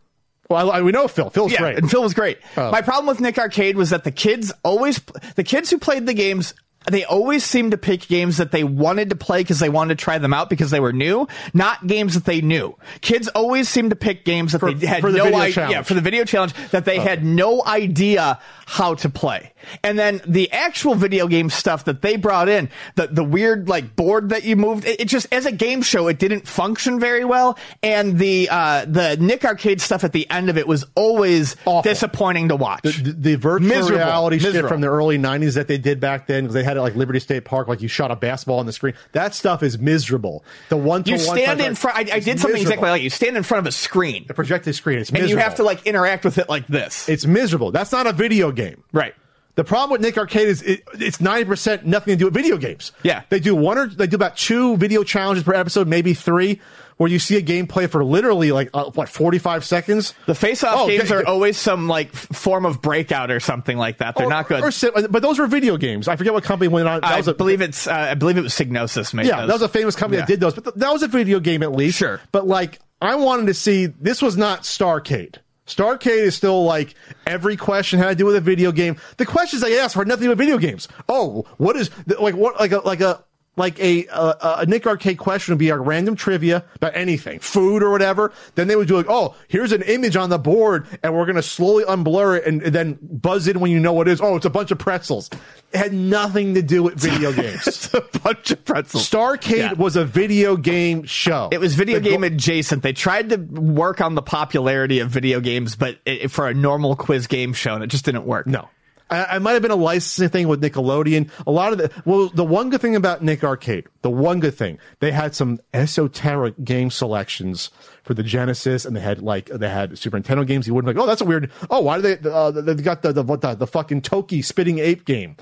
Well, I, we know Phil. Phil's Yeah, great. and Phil was great. Oh. My problem with Nick Arcade was that the kids always, the kids who played the games they always seemed to pick games that they wanted to play because they wanted to try them out because they were new, not games that they knew. Kids always seem to pick games that For- they had for the no idea yeah, for the video challenge that they oh. had no idea how to play. And then the actual video game stuff that they brought in, the the weird like board that you moved, it, it just as a game show, it didn't function very well. And the uh, the Nick Arcade stuff at the end of it was always Awful. disappointing to watch. the, the, the virtual Miserable. reality shit from the early 90s that they did back then because they had it like Liberty State Park, like you shot a basketball on the screen. That stuff is miserable. The one to you stand in front. I, I did something miserable. exactly like you stand in front of a screen, the projected screen. It's and miserable. you have to like interact with it like this. It's miserable. That's not a video game. right. The problem with Nick Arcade is it, it's ninety percent nothing to do with video games. Yeah. they do one or they do about two video challenges per episode, maybe three, where you see a gameplay for literally like uh, what forty five seconds. The face-off Oh, games are always some like form of breakout or something like that. They're Or- not good. or but those were video games. I forget what company went on. That I was a, believe it's. Uh, I believe it was Psygnosis. Made Yeah, those. that was a famous company Yeah. that did those, but th- that was a video game at least. Sure. But like, I wanted to see this was not Starcade. Starcade is still like every question had to do with a video game. The questions they asked were nothing but video games. Oh, what is like what like a like a like a uh, a Nick Arcade question would be a random trivia about anything, food or whatever. Then they would do like, oh, here's an image on the board, and we're gonna slowly unblur it and, and then buzz in when you know what it is. Oh, it's a bunch of pretzels. It had nothing to do with video games. It's a bunch of pretzels. Starcade Yeah. was a video game show. It was video The game go- adjacent. They tried to work on the popularity of video games, but it, for a normal quiz game show, and it just didn't work. No. I, I might have been a licensing thing with Nickelodeon. A lot of the well, the one good thing about Nick Arcade, the one good thing, they had some esoteric game selections for the Genesis, and they had like they had Super Nintendo games. You wouldn't like, oh, that's a weird. Oh, why do they? Uh, they've got the the the, the fucking Toki spitting ape game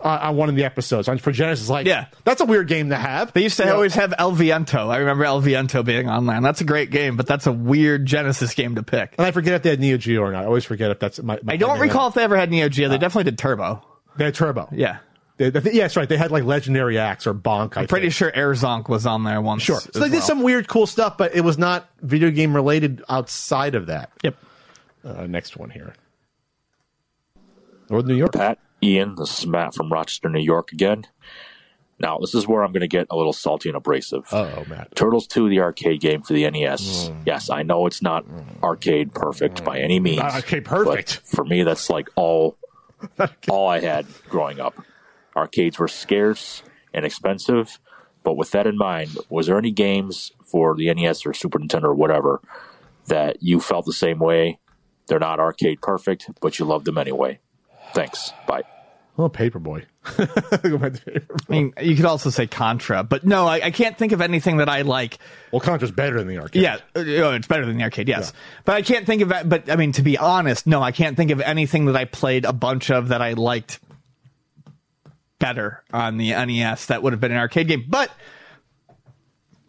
uh, on one of the episodes on for Genesis. Like, Yeah. that's a weird game to have. They used to You know? always have El Viento. I remember El Viento being online. That's a great game, but that's a weird Genesis game to pick. And I forget if they had Neo Geo or not. I always forget if that's my. my I don't recall if they ever had Neo Geo. They definitely did Turbo. They had Turbo. Yeah. They, they, yeah, that's right. They had like Legendary Axe or Bonk. I I'm pretty think. sure Air Zonk was on there once. Sure. So they did well. some weird, cool stuff, but it was not video game related outside of that. Yep. Uh, next one here. Northern New York. Pat, Ian, this is Matt from Rochester, New York again. Now, this is where I'm going to get a little salty and abrasive. Oh, Matt. Turtles 2, the arcade game for the NES. Mm. Yes, I know it's not mm. arcade perfect by any mm. means. Not arcade perfect. for me, that's like all all I had growing up. Arcades were scarce and expensive, but with that in mind, was there any games for the NES or Super Nintendo or whatever that you felt the same way? They're not arcade perfect, but you loved them anyway. Thanks. Bye. Oh, Paperboy. Go back to Paperboy. I mean, you could also say Contra, but no, I, I can't think of anything that I like. Well, Contra's better than the arcade. Yeah, uh, oh, it's better than the arcade, yes. But I can't think of that. But I mean, to be honest, no, I can't think of anything that I played a bunch of that I liked better on the NES that would have been an arcade game. But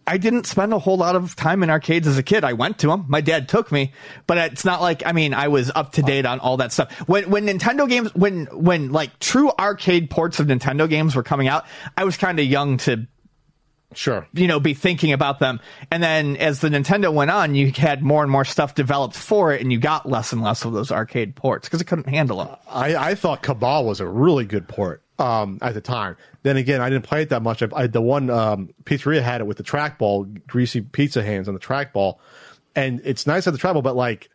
I didn't spend a whole lot of time in arcades as a kid. I went to them. My dad took me, but it's not like I mean I was up to date on all that stuff. When when Nintendo games when when like true arcade ports of Nintendo games were coming out, I was kind of young to Sure. you know, be thinking about them. And then as the Nintendo went on, you had more and more stuff developed for it, and you got less and less of those arcade ports because it couldn't handle them. I, I thought Cabal was a really good port um, at the time. Then again, I didn't play it that much. I, I, the one um, pizzeria had it with the trackball, greasy pizza hands on the trackball, and it's nice at the trackball, but like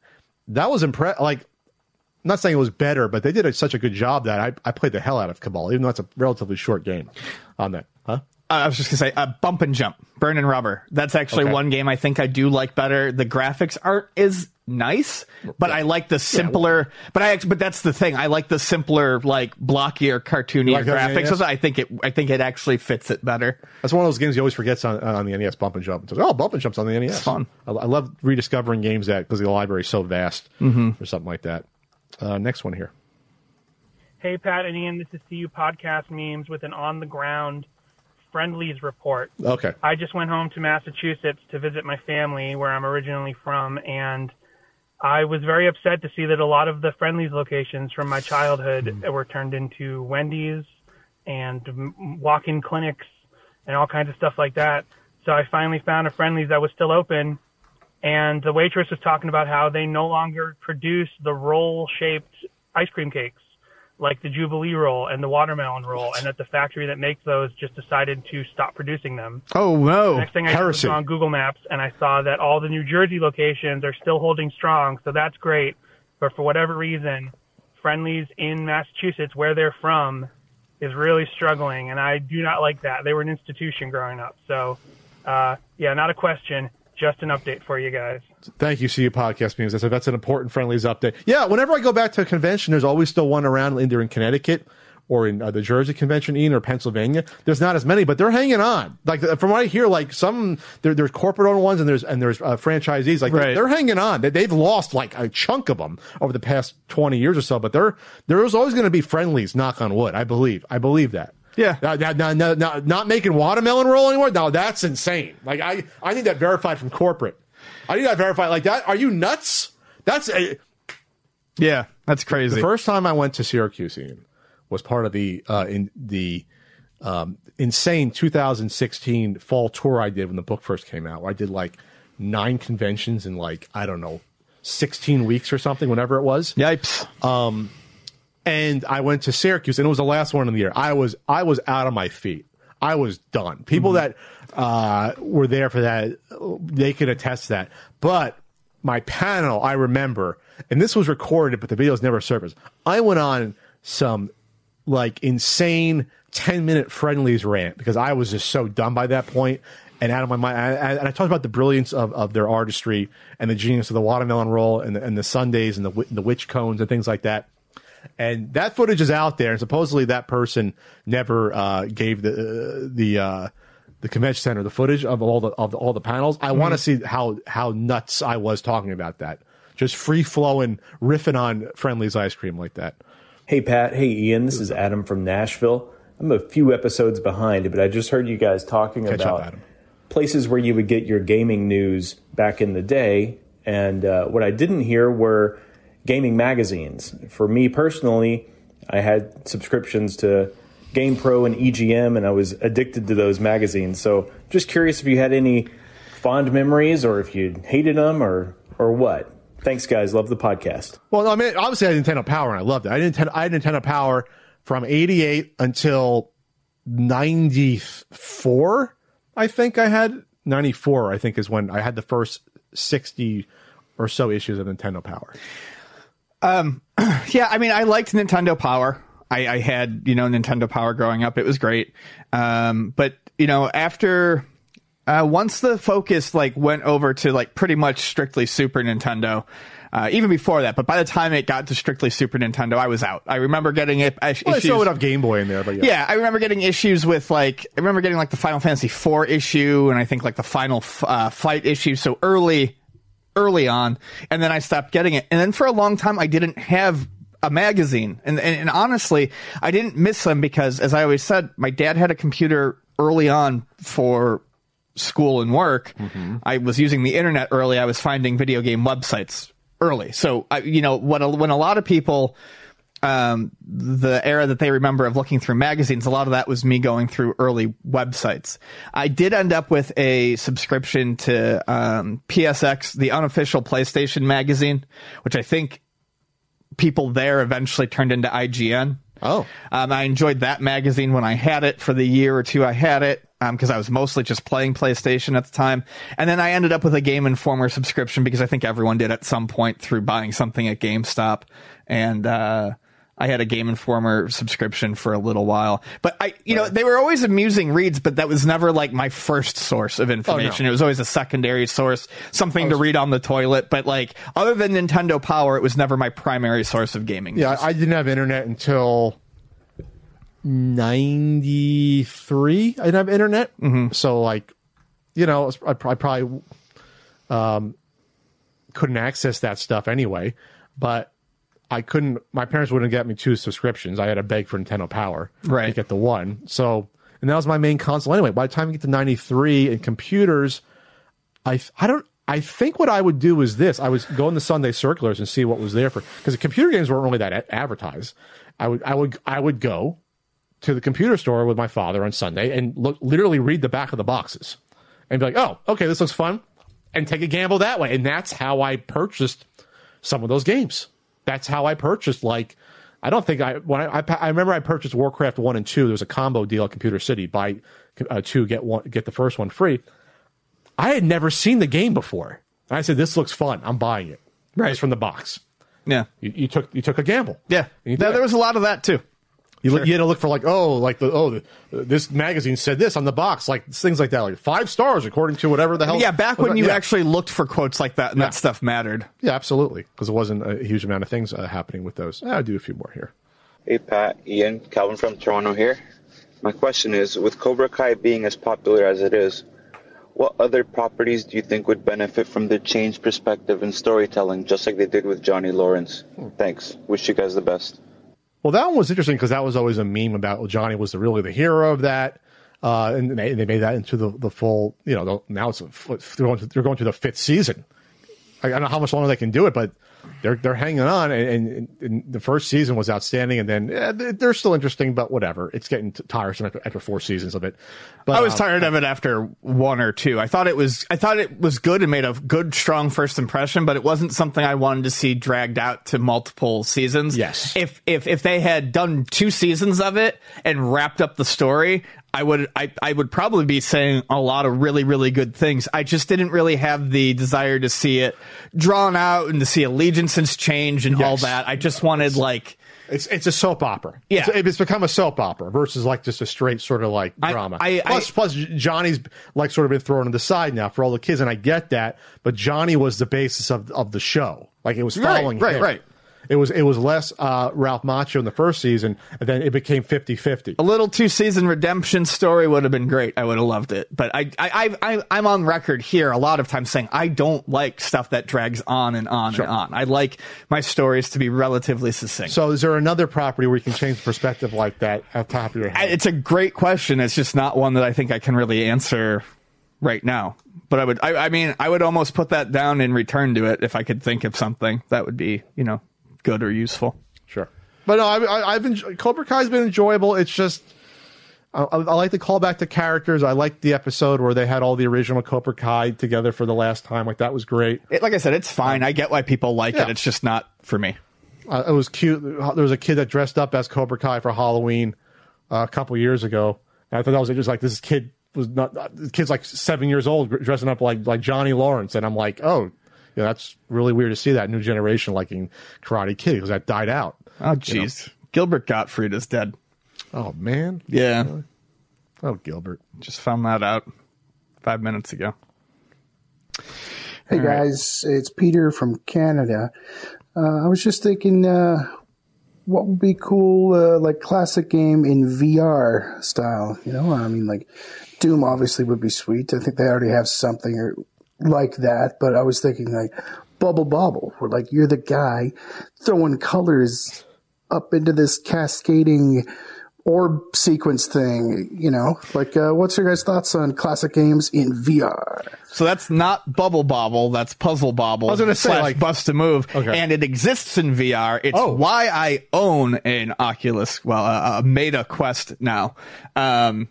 that was impressive. Like, I'm not saying it was better, but they did a, such a good job that I, I played the hell out of Cabal, even though it's a relatively short game on that. Huh? Uh, I was just gonna say, uh, bump and jump, burn and rubber. That's actually Okay. one game I think I do like better. The graphics aren't as nice, but I like the simpler. but I, but that's the thing. I like the simpler, like blockier, cartoony like that, yeah, graphics. yeah. I think it, I think it actually fits it better. That's one of those games you always forgets on, on the NES. Bump and jump. It's like, oh, bump and jump's on the NES. It's fun. I, I love rediscovering games that because the library is so vast Mm-hmm. or something like that. Uh, next one here. Hey, Pat and Ian, this is CU Podcast Memes with an on the ground Friendly's report. Okay. I just went home to Massachusetts to visit my family where I'm originally from, and I was very upset to see that a lot of the Friendly's locations from my childhood hmm. were turned into Wendy's and walk in clinics and all kinds of stuff like that. So I finally found a Friendly's that was still open, and the waitress was talking about how they no longer produce the roll shaped ice cream cakes like the Jubilee roll and the watermelon roll, and that the factory that makes those just decided to stop producing them. Oh no! Next thing I did was Heresy. go on Google Maps and I saw that all the New Jersey locations are still holding strong, so that's great. But for whatever reason, Friendly's in Massachusetts, where they're from, is really struggling, and I do not like that. They were an institution growing up, so uh, yeah, not a question, just an update for you guys. Thank you, CU Podcast Memes. That's, that's an important Friendly's update. Yeah, whenever I go back to a convention, there's always still one around either in Connecticut or in uh, the Jersey convention, Ian, or Pennsylvania. There's not as many, but they're hanging on. Like uh, from what I hear, like some there, there's corporate owned ones and there's and there's uh, franchisees. Like Right. they're hanging on. They, they've lost like a chunk of them over the past 20 years or so, but there there's always going to be Friendly's. Knock on wood. I believe. I believe that. Yeah. Now, now, now, now, not making watermelon roll anymore. Now that's insane. Like I, I need that verified from corporate. I need that verified like that. Are you nuts? That's a, Yeah, that's crazy. the first time I went to Syracuse was part of the uh, in the um, insane 2016 fall tour I did when the book first came out. Where I did like nine conventions in like I don't know 16 weeks or something, whenever it was. Yipes! and I went to Syracuse, and it was the last one of the year. I was I was out of my feet. I was done. People that uh, were there for that, they can attest to that. But my panel, I remember, and this was recorded, but the videos never surfaced. I went on some like insane 10 minute Friendly's rant because I was just so done by that point and out of my mind. I- I- And I talked about the brilliance of, of their artistry and the genius of the watermelon roll and the, and the sundaes and the, the witch cones and things like that. And that footage is out there, and supposedly that person never uh, gave the the uh, the convention center the footage of all the of the, all the panels. I want to see how how nuts I was talking about that, just free flowing, riffing on Friendly's ice cream like that. Hey, Pat. Hey, Ian. This is Adam from Nashville. I'm a few episodes behind, but I just heard you guys talking Catch about Adam. places where you would get your gaming news back in the day. And uh, what I didn't hear were gaming magazines. For me personally, I had subscriptions to GamePro and EGM, and I was addicted to those magazines. So just curious if you had any fond memories or if you hated them or, or what. Thanks, guys. Love the podcast. Well, I mean, obviously I had Nintendo Power and I loved it. I didn't. I had Nintendo Power from '88 until '94. I think I had '94. I think is when I had the first 60 or so issues of Nintendo Power. Yeah, I mean, I liked Nintendo Power. I, I had, you know, Nintendo Power growing up. It was great. Um, but, you know, after, uh, once the focus, like, went over to, like, pretty much strictly Super Nintendo, uh, even before that, but by the time it got to strictly Super Nintendo, I was out. I remember getting it. Uh, Well, I issues- still would have Game Boy in there, but yeah. yeah, I remember getting issues with like I remember getting like the Final Fantasy IV issue and I think like the Final F- uh, Fight issue. So early, early on, and then I stopped getting it. And then for a long time, I didn't have a magazine. And and, and honestly, I didn't miss them because, as I always said, my dad had a computer early on for school and work. Mm-hmm. I was using the internet early. I was finding video game websites early. So, I, you know, what a, when a lot of people, um, the era that they remember of looking through magazines, a lot of that was me going through early websites. I did end up with a subscription to um, PSX, the unofficial PlayStation magazine, which I think people there eventually turned into IGN. Oh. Um, I enjoyed that magazine when I had it for the year or two I had it because I was mostly just playing PlayStation at the time. And then I ended up with a Game Informer subscription because I think everyone did at some point through buying something at GameStop. And uh, I had a Game Informer subscription for a little while. But I, you know, they were always amusing reads, but that was never like my first source of information. It was always a secondary source, something to read on the toilet. But like, other than Nintendo Power, it was never my primary source of gaming. Yeah, news. I didn't have internet until '93. I didn't have internet, so like, you know, I, I probably um, couldn't access that stuff anyway. But I couldn't. My parents wouldn't get me two subscriptions. I had to beg for Nintendo Power right. to get the one. So, and that was my main console anyway. By the time you get to '93 and computers, I I don't. I think what I would do is this: I would go in the Sunday circulars and see what was there for because the computer games weren't really that advertised. I would I would I would go to the computer store with my father on Sunday and look literally read the back of the boxes and be like, oh, okay, this looks fun, and take a gamble that way. And that's how I purchased some of those games. That's how I purchased like I don't think I when I, I, I remember I purchased Warcraft one and two. There was a combo deal at Computer City: buy uh, two get one get the first one free. I had never seen the game before. And I said, "This looks fun. I'm buying it." Right, it's from the box. Yeah, you, you took you took a gamble. Yeah, And you there, did. there was a lot of that too. You, Sure. you had to look for like oh like the oh the, this magazine said this on the box like things like that like five stars according to whatever the hell Yeah, back when you Yeah. actually looked for quotes like that and Yeah. that stuff mattered. yeah absolutely because it wasn't a huge amount of things uh, happening with those I'll do a few more here Hey Pat, Ian, Calvin from Toronto here. My question is with Cobra Kai being as popular as it is, what other properties do you think would benefit from the changed perspective and storytelling, just like they did with Johnny Lawrence? Thanks. Wish you guys the best. Well, that one was interesting because that was always a meme about well, Johnny was the, really the hero of that, uh, and they, they made that into the, the full. You know, the, now it's a, they're going to, they're going to the fifth season. I, I don't know how much longer they can do it, but they're they're hanging on. And, and, and the first season was outstanding, and then eh, they- they're still interesting, but whatever. It's getting tiresome after, after four seasons of it. But I was um, tired of it after one or two. I thought it was I thought it was good and made a good strong first impression, but it wasn't something I wanted to see dragged out to multiple seasons. Yes. If if if they had done two seasons of it and wrapped up the story, I would I, I would probably be saying a lot of really really good things. I just didn't really have the desire to see it drawn out and to see allegiances change and all that. I just wanted like It's it's a soap opera. Yeah. it's, it's become a soap opera versus like just a straight sort of like I- drama. I- plus, plus Johnny's like sort of been thrown to the side now for all the kids, and I get that. But Johnny was the basis of of the show. Like it was following right, him. right. It was it was less uh, Ralph Macchio in the first season, and then it became 50-50. A little two season redemption story would have been great. I would have loved it. But I, I, I, I, I'm on record here a lot of times saying I don't like stuff that drags on and on Sure. and on. I like my stories to be relatively succinct. So, is there another property where you can change the perspective like that at the top of your head? it's a great question. It's just not one that I think I can really answer right now. But I would, I, I mean, I would almost put that down and return to it if I could think of something that would be, you know, good or useful. Sure. But no, I, I, I've enjoyed, Cobra Kai's been enjoyable. It's just I, I I like to call back the characters. I like the episode where they had all the original Cobra Kai together for the last time. Like that was great. It, like I said, it's fine. I get why people like it. It's just not for me. Uh, it was cute. There was a kid that dressed up as Cobra Kai for Halloween uh, a couple years ago. And I thought that was just like this kid was not. uh, The kid's like seven years old, dressing up like like Johnny Lawrence, and I'm like, oh, yeah, that's really weird to see that new generation liking Karate Kid because that died out. Oh, jeez. Gilbert Gottfried is dead. Oh man. Yeah. Oh, Gilbert. Just found that out five minutes ago. Hey All right. guys, it's Peter from Canada. Uh, I was just thinking, uh, what would be cool, uh, like classic game in VR style? You know, I mean, like Doom obviously would be sweet. I think they already have something or like that, but I was thinking like Bubble Bobble, where like you're the guy throwing colors up into this cascading orb sequence thing. You know, like uh, what's your guys' thoughts on classic games in VR? So that's not Bubble Bobble. That's Puzzle Bobble. I was gonna say, like- Bust a Move, Okay. and it exists in VR. It's Oh. why I own an Oculus, well, a, a Meta Quest now. Um,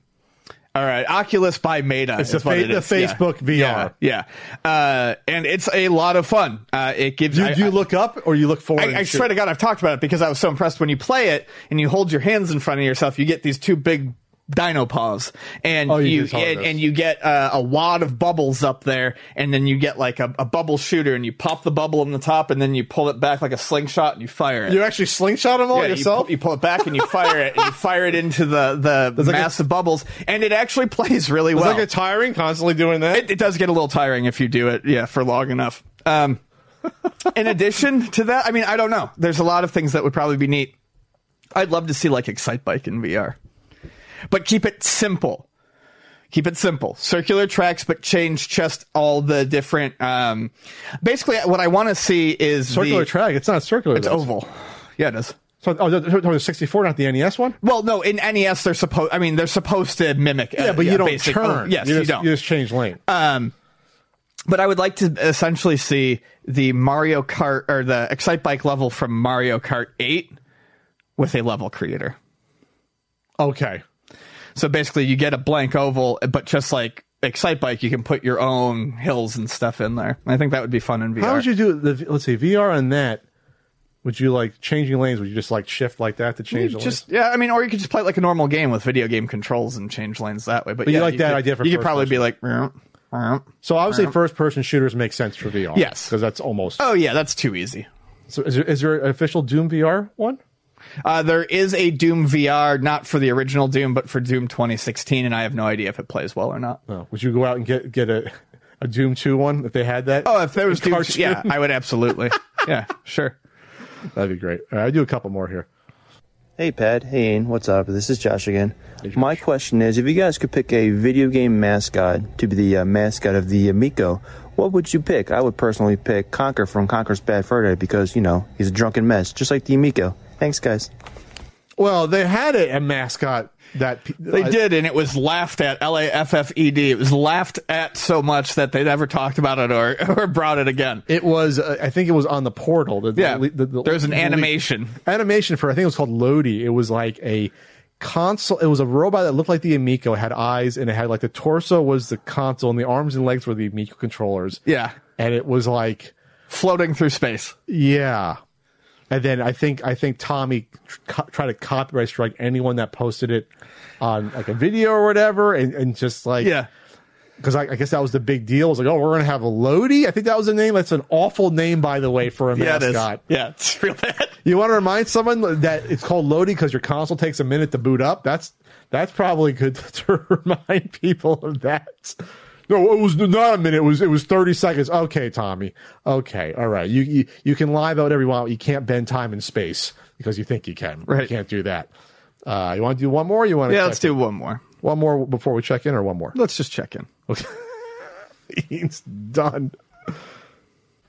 all right, Oculus by Meta. It's is the what fa- it the is. Yeah. Facebook VR. Yeah, yeah. Uh, and it's a lot of fun. Uh, it gives. Do, I- you I- look up or you look forward? I, I swear to God, I've talked about it because I was so impressed when you play it and you hold your hands in front of yourself. You get these two big dino paws, and Oh, you you, did tell me and, and you get uh, a wad of bubbles up there, and then you get like a, a bubble shooter, and you pop the bubble in the top, and then you pull it back like a slingshot, and you fire it. You actually slingshot them all Yeah, you yourself. pull, you pull it back and you fire it, and you fire it into the the like a- massive bubbles, and it actually plays really It's well. like a tiring, constantly doing that. It, it does get a little tiring if you do it, yeah, for long enough. Um, in addition to that, I mean, I don't know. There's a lot of things that would probably be neat. I'd love to see like Excite Bike in VR, but keep it simple. Keep it simple. Circular tracks, but change just all the different. Um, basically, what I want to see is circular the, track. It's not circular. It's though. oval. Yeah, it is. So, oh, the, the, the 64, not the NES one. Well, no, in NES they're supposed. I mean, they're supposed to mimic. Yeah, uh, but you don't basic- turn. oh, yes, you, you, just, don't. You just change lane. Um, but I would like to essentially see the Mario Kart or the Excite Bike level from Mario Kart 8 with a level creator. Okay. So basically, you get a blank oval, but just like Excite Bike, you can put your own hills and stuff in there. I think that would be fun in VR. How would you do the? Let's see, VR on that Would you like changing lanes? Would you just like shift like that to mm, change the just yeah, I mean, or you could just play like a normal game with video game controls and change lanes that way. But, But you yeah, like that could, idea for you could probably person. be like, "Meow, meow." So I would say first person shooters make sense for VR. Yes. because that's almost. oh yeah, that's too easy. So is there, is there an official Doom VR one? Uh, there is a Doom VR, not for the original Doom, but for Doom 2016, and I have no idea if it plays well or not. No. Would you go out and get get a a Doom two one if they had that? Oh, if there was Doom, Cartoon? yeah, I would absolutely. yeah, sure. That'd be great. All right, I do a couple more here. Hey, Pat. Hey, Ian. What's up? This is Josh again. My question is if you guys could pick a video game mascot to be the uh, mascot of the Amico, what would you pick? I would personally pick Conker from Conker's Bad Fur Day because, you know, he's a drunken mess, just like the Amico. Thanks, guys. Well, they had a, a mascot that pe- They I- did, and it was laughed at. L A F F E D. It was laughed at so much that they never talked about it or, or brought it again. It was, uh, I think it was on the portal. The, the- Yeah, the- the- there's an the- animation. animation for I think it was called Lodi. It was like a console. It was a robot that looked like the Amico, it had eyes, and it had like the torso was the console, and the arms and legs were the Amico controllers. Yeah, and it was like floating through space. Yeah, and then I think I think Tommy tr- tried to copyright strike anyone that posted it on like a video or whatever, and, and just like Yeah. Because I, I guess that was the big deal. It was like, oh, we're going to have a Lodi. I think that was the name. That's an awful name, by the way, for a Yeah, it mascot. Yeah, it's real bad. You want to remind someone that it's called Lodi because your console takes a minute to boot up. That's that's probably good to remind people of that. No, it was not a minute. It was it was thirty seconds. Okay, Tommy. Okay, all right. You you, you can lie about every while. You can't bend time and space because you think you can. Right. You can't do that. Uh, you want to do one more? Or you want to? Yeah, let's do one more. one more before we check in, or one more. Let's just check in. Okay. Ian's done.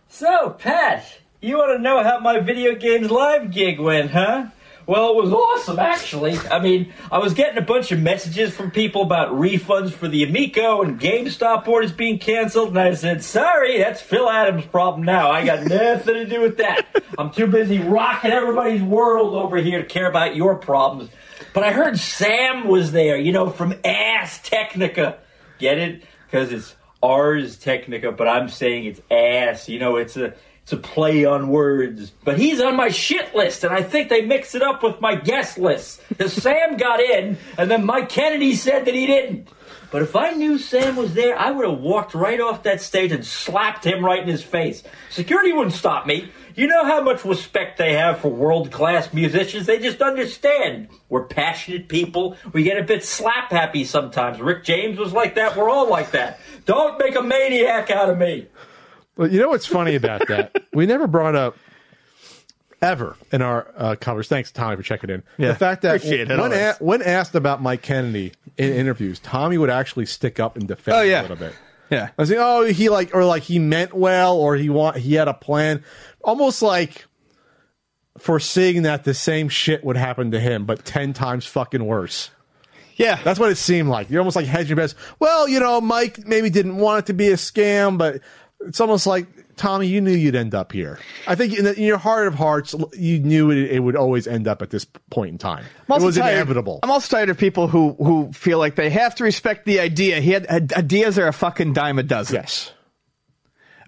So, Pat, you want to know how my video games live gig went, huh? Well, it was awesome, actually. I mean, I was getting a bunch of messages from people about refunds for the Amico and GameStop orders being canceled, and I said, sorry, that's Phil Adams' problem now. I got nothing to do with that. I'm too busy rocking everybody's world over here to care about your problems. But I heard Sam was there, you know, from Ass Technica. Get it? Because it's Ars Technica, but I'm saying it's ass. You know, it's a it's a play on words. But he's on my shit list, and I think they mixed it up with my guest list. Because Sam got in, and then Mike Kennedy said that he didn't. But if I knew Sam was there, I would have walked right off that stage and slapped him right in his face. Security wouldn't stop me. You know how much respect they have for world class musicians? They just understand. We're passionate people. We get a bit slap happy sometimes. Rick James was like that. We're all like that. Don't make a maniac out of me. Well, you know what's funny about that? we never brought up ever in our uh, covers. Thanks, Tommy, for checking in. Yeah, the fact that appreciate when, a- when asked about Mike Kennedy in interviews, Tommy would actually stick up and defend Oh, yeah. a little bit. Yeah. I was like, oh, he like, or like he meant well, or he want he had a plan, almost like foreseeing that the same shit would happen to him, but ten times fucking worse. Yeah, that's what it seemed like. You're almost like hedging your bets. Well, you know, Mike maybe didn't want it to be a scam, but it's almost like Tommy, you knew you'd end up here. I think in, the, in your heart of hearts, you knew it, it would always end up at this point in time. It was tired- inevitable. I'm also tired of people who who feel like they have to respect the idea. He had ideas are a fucking dime a dozen. Yes.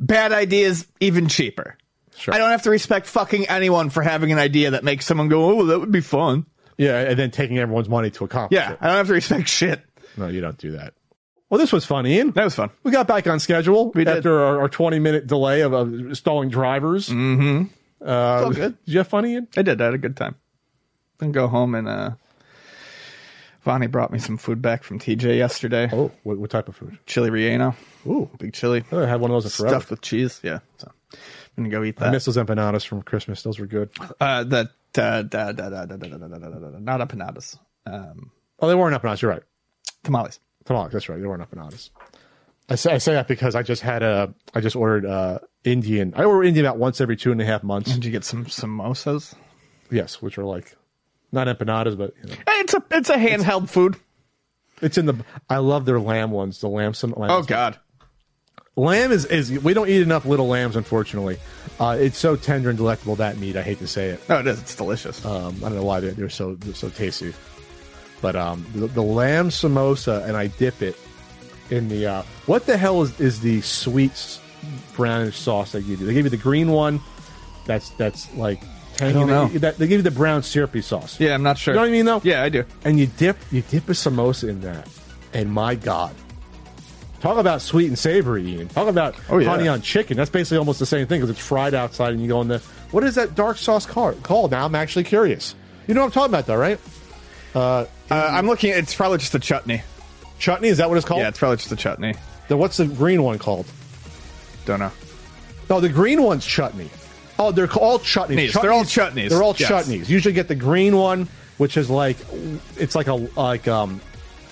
Bad ideas even cheaper. Sure. I don't have to respect fucking anyone for having an idea that makes someone go, "Oh, that would be fun." Yeah, and then taking everyone's money to accomplish Yeah, it. I don't have to respect shit. No, you don't do that. Well, this was fun, Ian. That was fun. We got back on schedule We after our, our 20 minute delay of uh, stalling drivers. Mm-hmm. Uh, all good. Did you have fun, Ian? I did. I had a good time. Then go home and uh, Vonnie brought me some food back from TJ yesterday. Oh, what, what type of food? Chili relleno. Ooh, big chili. I had one of those. Stuffed with cheese. Yeah. So I'm gonna go eat I that. missed those empanadas from Christmas. Those were good. Uh, the uh, da, da, da, da, da, da, da, da, da, da, da, not empanadas. Um, Oh, they weren't empanadas. You're right. tamales. Tamales. That's right. They weren't empanadas. I say, I say that because I just had a, I just ordered uh, Indian. I order Indian about once every two and a half months. Did you get some samosas? Yes, which are like not empanadas, but you know, It's a it's a handheld food. it's in the. I love their lamb ones. The lamb. Some. Lamb Oh God. Lamb is, is we don't eat enough little lambs, unfortunately. Uh, it's so tender and delectable that meat. I hate to say it. No, it is. It's delicious. Um, I don't know why they're, they're so they're so tasty, but um, the, the lamb samosa and I dip it in the uh, what the hell is is the sweet brownish sauce they give you? They give you the green one, that's that's like hanging don't know. in- that- they give you the brown syrupy sauce. Yeah, I'm not sure. You know what I mean, though? Yeah, I do. And you dip, you dip a samosa in that, and my God, talk about sweet and savory, Ian. Talk about Oh, yeah. honey on chicken. That's basically almost the same thing because it's fried outside, and you go in the what is that dark sauce called? Now I'm actually curious. You know what I'm talking about, though, right? Uh, Uh, I'm looking. It's probably just a chutney. chutney is that what it's called? Yeah, it's probably just a chutney. Then what's the green one called? Don't know. No, the green one's chutney. Oh, they're all chutneys. Chutneys. They're all chutneys. They're all Yes. chutneys. Usually get the green one, which is like it's like a like um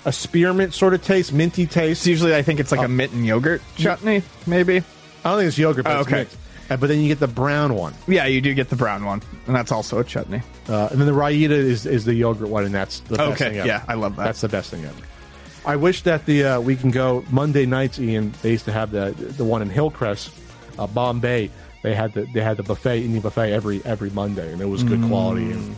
a spearmint sort of taste, minty taste. It's usually, I think it's like a mint and yogurt chutney, maybe. I don't think it's yogurt, but Oh, it's okay. mint. Uh, but then you get the brown one, Yeah, you do get the brown one, and that's also a chutney. uh, and then the raita is is the yogurt one, and that's the best Okay, thing ever. yeah, I love that. That's the best thing ever. I wish that the uh, we can go Monday nights. Ian, they used to have the the one in Hillcrest, uh, Bombay. They had the they had the buffet Indian buffet every every Monday, and it was good quality. And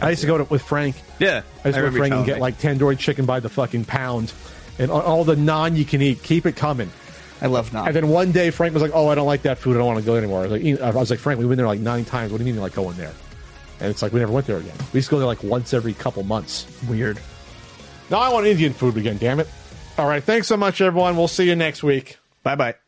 I used to go to, with Frank. Yeah, I used to go with remember you Frank and telling get me. like tandoori chicken by the fucking pound, and all, all the naan you can eat. Keep it coming. I love naan. And then one day Frank was like, "Oh, I don't like that food. I don't want to go anymore." I was like, I was like, "Frank, we've been there like nine times. What do you mean like going there?" And it's like we never went there again. We used to go there like once every couple months. Weird. Now I want Indian food again. Damn it! All right, thanks so much, everyone. We'll see you next week. Bye bye.